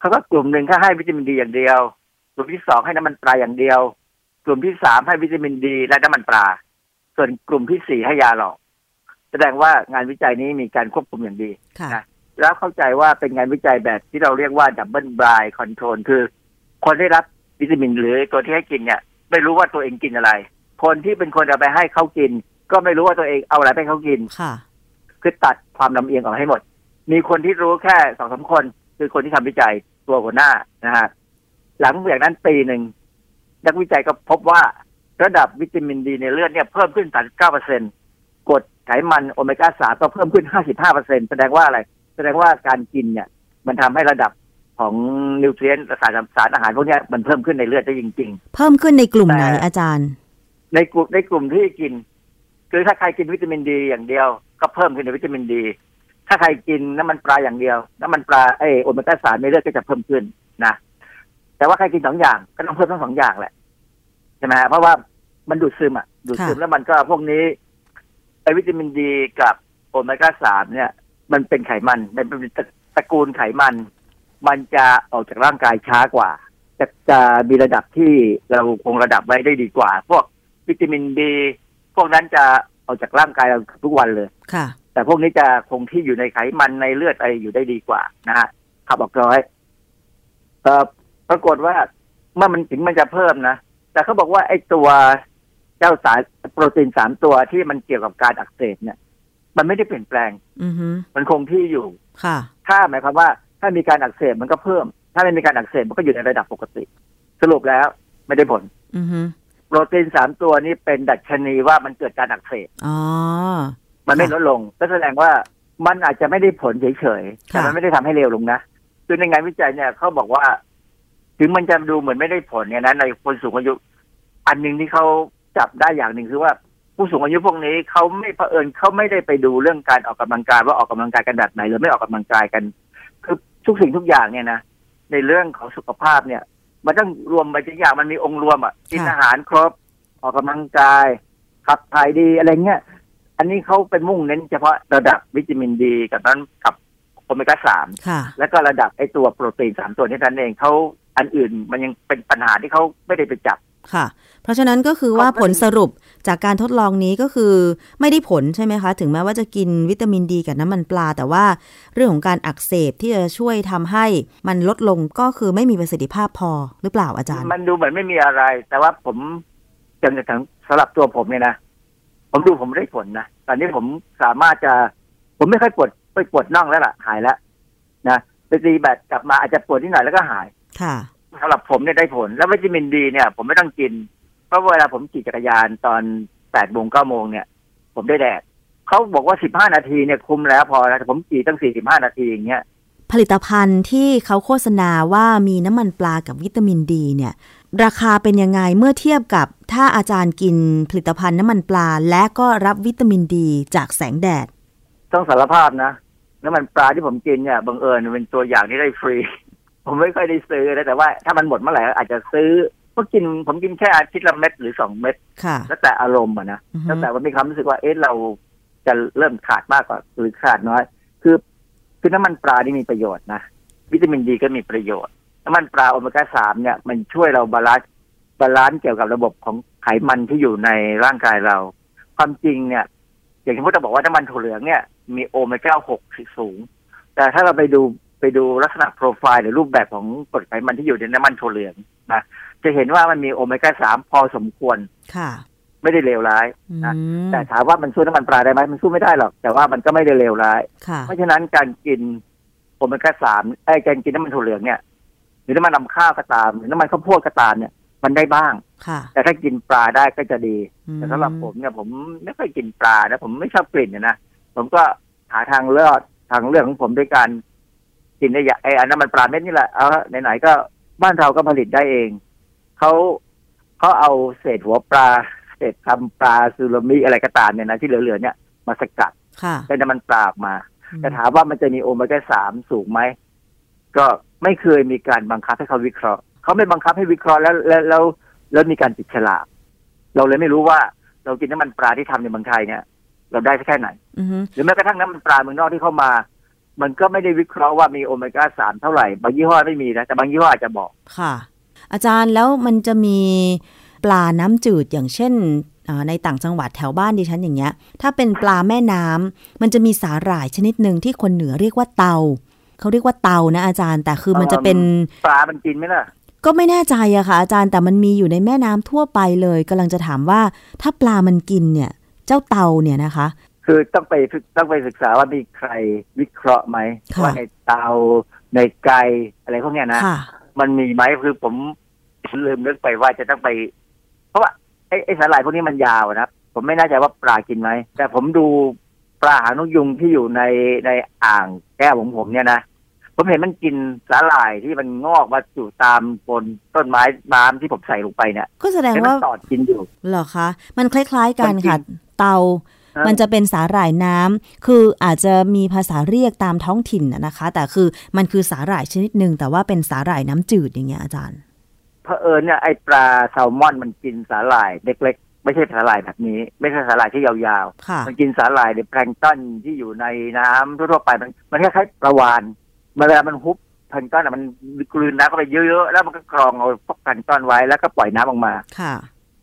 เขาก็กลุ่มหนึ่งเขาให้วิตามินดีอย่างเดียว กลุ่มที่สองให้น้ำมันปลาอย่างเดียว กลุ่มที่สามให้วิตามินดีและน้ำมันปลา ส่วนกลุ่มที่สี่ให้ยาหลอก แสดงว่างานวิจัยนี้มีการควบคุมอย่างดีค่ะนะแล้วเข้าใจว่าเป็นงานวิจัยแบบที่เราเรียกว่าดับเบิลบรายคอนโทรลคือ คนได้รับวิตามินหรือตัวที่ให้กินเนี่ย ไม่รู้ว่าตัวเองกินอะไร คนที่เป็นคนเอาไปให้เขากิน ก็ไม่รู้ว่าตัวเองเอาอะไรไปให้เขากินค่ะ คือตัดความลำเอียงออกให้หมด มีคนที่รู้แค่สองสามคน คือคนที่ทำวิจัยตัวหัวหน้านะฮะหลังจากนั้นปีหนึ่ง นักวิจัยก็พบว่าระดับวิตามินดีในเลือดเนี่ยเพิ่มขึ้น 39เปอร์เซ็นกรดไขมันโอเมก้า3ก็เพิ่มขึ้น 55เปอร์เซ็นแสดงว่าอะไร แสดงว่าการกินเนี่ย มันทำให้ระดับของนิวเทรียนต์สารสารอาหารพวกเนี้ยมันเพิ่มขึ้นในเลือดได้จริงเพิ่มขึ้นในกลุ่มไหนแต่อาจารย์ๆในกลุ่มในกลุ่มที่กิน คือถ้าใครกินวิตามินดีอย่างเดียว ก็เพิ่มขึ้นในวิตามินดี ถ้าใครกินน้ำมันปลาอย่างเดียว น้ำมันปลาไอโอเมก้าสามในเลือดก็จะเพิ่มขึ้นนะ แต่ว่าใครกินสองอย่างก็ต้องเพิ่มทั้งสองอย่างแหละใช่ไหมฮะเพราะว่ามันดูดซึมอะ ดูดซึมค่ะแล้วมันก็พวกนี้ไอวิตามินดีกับโอเมก้าสามเนี่ย มันเป็นไขมันมันเป็นตระตระกูลไขมัน มันจะออกจากร่างกายช้ากว่าจะจะมีระดับที่เราคงระดับไว้ได้ดีกว่า พวกวิตามินดีพวกนั้นจะออกจากร่างกายเราทุกวันเลยค่ะ แต่พวกนี้จะคงที่อยู่ในไขมันในเลือดอะไรอยู่ได้ดีกว่านะฮะขับออกร้อยเอ่อ ปรากฏว่าเมื่อมันถึงมันจะเพิ่มนะ แต่เขาบอกว่าไอ้ตัวเจ้าสารโปรตีนสามตัวที่มันเกี่ยวกับการอักเสบเนี่ย มันไม่ได้เปลี่ยนแปลง อือฮึมันคงที่อยู่ค่ะ ถ้าหมายความว่า ถ้ามีการอักเสบมันก็เพิ่ม ถ้าไม่มีการอักเสบมันก็อยู่ในระดับปกติ สรุปแล้วไม่ได้ผล อือฮึโปรตีนสามตัวนี้เป็นดัชนีว่ามันเกิดการอักเสบอ๋อมันไม่ลดลงก็แสดงว่ามันอาจจะไม่ได้ผลเฉยๆแต่ค่ะมันไม่ได้ทำให้เร็วลงนะคือในงานวิจัยเนี่ยเขาบอกว่า ถึงมันจะดูเหมือนไม่ได้ผลเนี่ยนะในคนสูงอายุ อันหนึ่งที่เขาจับได้อย่างหนึ่งคือว่าผู้สูงอายุพวกนี้เขาไม่เผอิญเขาไม่ได้ไปดูเรื่องการออกกำลังกายว่าออกกำลังกายกันแบบไหนหรือไม่ออกกำลังกายกัน คือทุกสิ่งทุกอย่างเนี่ยนะในเรื่องของสุขภาพเนี่ย มันต้องรวมไปทุกอย่างมันมีองค์รวมอะกินอาหารครบออกกำลังกายขับถ่ายดีอะไรเงี้ยอันนี้เขาเป็นมุ่งเน้นเฉพาะระดับวิตามินดีกับนั้นกับโอเมก้าสามค่ะแล้วก็ระดับไอตัวโปรตีนสามตัวนี้นั้นเองเขา อันอื่นมันยังเป็นปัญหาที่เขาไม่ได้ไปจับค่ะ เพราะฉะนั้นก็คือว่าผลสรุปจากการทดลองนี้ก็คือไม่ได้ผลใช่ไหมคะ ถึงแม้ว่าจะกินวิตามินดีกับน้ำมันปลา แต่ว่าเรื่องของการอักเสบที่จะช่วยทำให้มันลดลงก็คือไม่มีประสิทธิภาพพอหรือเปล่าอาจารย์ มันดูเหมือนไม่มีอะไร แต่ว่าผมจนถึงสำหรับตัวผมเนี่ยนะผมดูผมได้ผลนะตอนนี้ผมสามารถจะ ผมไม่ค่อยปวดไปปวดน่องแล้วล่ะหายแล้วนะไปตีแบตกลับมาอาจจะปวดนิดหน่อยแล้วก็หาย ค่ะสำหรับผมเนี่ยได้ผล แล้ววิตามินดีเนี่ย ผมไม่ต้องกิน เพราะเวลาผมขี่จักรยานตอนแปดโมงเก้าโมงเนี่ย ผมได้แดดเขาบอกว่าสิบห้านาทีเนี่ยคุ้มแล้วพอแล้วแต่ผมขี่ตั้งสี่สิบห้านาทีอย่างเงี้ยผลิตภัณฑ์ที่เขาโฆษณาว่ามีน้ำมันปลากับวิตามินดีเนี่ย ราคาเป็นยังไงเมื่อเทียบกับถ้าอาจารย์กินผลิตภัณฑ์น้ำมันปลา และก็รับวิตามินดีจากแสงแดด ต้องสารภาพนะ น้ำมันปลาที่ผมกินเนี่ยบังเอิญเป็นตัวอย่างที่ได้ฟรี ผมไม่ค่อยได้ซื้อนะแต่ว่าถ้ามันหมดเมื่อไหร่อาจจะซื้อก็กินผมกินแค่อาทิตย์ละเม็ดหรือสองเม็ดค่ะแล้วแต่อารมณ์อะนะแล้วแต่ว่ามีความรู้สึกว่าเอ๊ะเราจะเริ่มขาดมากกว่าหรือขาดน้อย คือคือน้ำมันปลานี่มีประโยชน์นะวิตามินดีก็มีประโยชน์น้ำมันปลาโอเมก้าสามเนี่ยมันช่วยเรา balance balance เกี่ยวกับระบบของไขมันที่อยู่ในร่างกายเรา ความจริงเนี่ย อย่างที่พูดจะบอกว่าน้ำมันถั่วเหลืองเนี่ยมีโอเมก้าหกสูง แต่ถ้าเราไปดูไป ดูลักษณะโปรไฟล์หรือรูปแบบของกรดไขมันที่อยู่ในน้ำมันถั่วเหลืองนะจะเห็นว่ามันมีโอเมก้าสามพอสมควรค่ะ ไม่ได้เลวร้ายนะแต่ถามว่ามันสู้น้ำมันปลาได้ไหมมันสู้ไม่ได้หรอก แต่ว่ามันก็ไม่ได้เลวร้ายค่ะเพราะฉะนั้นการกินโอเมก้าสามไอ้ยการกินน้ำมันถั่วเหลืองเนี่ยหรือน้ำมันนำข้าวก็ตาม หรือน้ำมันข้าวโพดก็ตามเนี่ย มันได้บ้างค่ะแต่ถ้ากินปลาได้ก็จะดีอืมแต่สำหรับผมเนี่ยผมไม่ค่อยกินปลานะผมไม่ชอบกลิ่นนะนะผมก็หาทางเลือกทางเลือกของผมด้วยการ กินได้อย่างไอ้อันน้ำมันปลาเม็ดนี่แหละเอาละไหนๆก็บ้านเราก็ผลิตได้เองเขาเขาเอาเศษหัวปลาเศษทำปลาซูรามิอะไรก็ตามเนี่ยนะที่เหลือๆเนี่ยมาสกัดค่ะได้น้ำมันปลาออกมาแต่ถามว่ามันจะมีโอเมก้าสามสูงไหมก็ไม่เคยมีการบังคับให้เขาวิเคราะห์เขาไม่บังคับให้วิเคราะห์แล้วแล้วแล้วแล้วมีการติดฉลากเราเลยไม่รู้ว่าเรากินน้ำมันปลาที่ทำในเมืองไทยเนี่ย เราได้สักแค่ไหนอือฮึหรือแม้กระทั่งน้ำมันปลาเมืองนอกที่เข้ามา มันก็ไม่ได้วิเคราะห์ว่ามีโอเมก้าสามเท่าไหร่ บางยี่ห้อไม่มีนะ แต่บางยี่ห้ออาจจะบอกค่ะ อาจารย์แล้วมันจะมีปลาน้ำจืดอย่างเช่นอ่าในต่างจังหวัดแถวบ้านดิฉันอย่างเงี้ย ถ้าเป็นปลาแม่น้ำมันจะมีสาหร่ายชนิดหนึ่งที่คนเหนือเรียกว่าเตาเขาเรียกว่าเตานะอาจารย์แต่คือมันจะเป็นปลามันกินไหมล่ะก็ไม่แน่ใจอะค่ะ อาจารย์แต่มันมีอยู่ในแม่น้ำทั่วไปเลยกำลังจะถามว่าถ้าปลามันกินเนี่ย เจ้าเตาเนี่ยนะคะ คือต้องไปศึกต้องไปศึกษาว่ามีใครวิเคราะห์ไหมค่ะว่าในเตาในไก่อะไรพวกเนี้ยนะค่ะมันมีไหมคือผมลืมนึกไปว่าจะต้องไป เพราะว่าไอ้ไอ้สาหร่ายพวกนี้มันยาวนะผมไม่แน่ใจว่าปลากินไหมแต่ผมดูปลาหางนกยุงที่อยู่ในในอ่างแก้วของผมเนี่ยนะผมเห็นมันกินสาหร่ายที่มันงอกมาอยู่ตามบนต้นไม้น้ำที่ผมใส่ลงไปเนี่ยก็แสดงเห็นว่ามันตอดกินอยู่เหรอคะ มันคล้าย ๆกันมันกินค่ะ เตาฮะ มันจะเป็นสาหร่ายน้ำคืออาจจะมีภาษาเรียกตามท้องถิ่นน่ะนะคะ แต่คือมันคือสาหร่ายชนิดหนึ่งแต่ว่าเป็นสาหร่ายน้ำจืดอย่างเงี้ยอาจารย์เผอิญเนี่ยไอ้ปลาแซลมอนมันกินสาหร่ายเล็กๆ ไม่ใช่สาหร่ายแบบนี้ ไม่ใช่สาหร่ายที่ยาวค่ะๆมันกินสาหร่ายในแพลงก์ต้นที่อยู่ในน้ำทั่วๆไปมันมันคล้ายๆปลาวานเวลามันฮุบแพลงก์ต้นอะมันกลืนน้ำเข้าไปเยอะๆแล้วมันก็กรองเอาพวกแพลงก์ต้นไว้แล้วก็ปล่อยน้ำออกมาค่ะ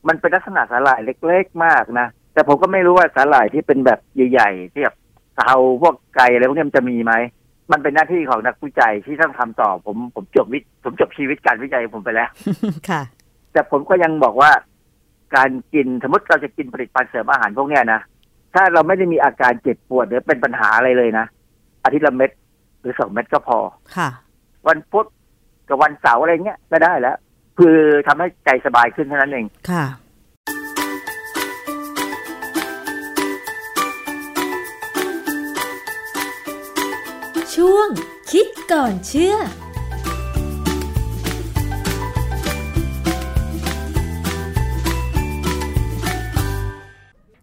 มันเป็นลักษณะสาหร่ายเล็ก ๆ มากนะ แต่ผมก็ไม่รู้ว่าสาหร่ายที่เป็นแบบใหญ่ๆที่แบบเตาพวกไก่อะไรพวกนี้มันจะมีไหมมันเป็นหน้าที่ของนักวิจัยที่ต้องทำต่อ ผมผมจบวิผมจบชีวิตการวิจัยของผมไปแล้วค่ะ แต่ผมก็ยังบอกว่า การกินสมมติเราจะกินผลิตภัณฑ์เสริมอาหารพวกเนี้ยนะถ้าเราไม่ได้มีอาการเจ็บปวดหรือเป็นปัญหาอะไรเลยนะอาทิตย์ละเม็ดหรือสองเม็ดก็พอค่ะ วันพุธกับวันเสาร์อะไรเงี้ยก็ได้แล้ว คือทำให้ใจสบายขึ้นเท่านั้นเองค่ะ ช่วง คิดก่อนเชื่อ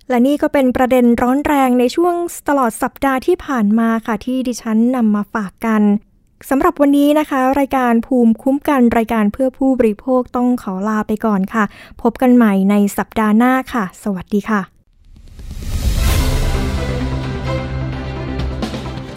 และนี่ก็เป็นประเด็นร้อนแรงในช่วงตลอดสัปดาห์ที่ผ่านมาค่ะ ที่ดิฉันนำมาฝากกันสำหรับวันนี้นะคะ รายการภูมิคุ้มกันรายการเพื่อผู้บริโภคต้องขอลาไปก่อนค่ะ พบกันใหม่ในสัปดาห์หน้าค่ะ สวัสดีค่ะ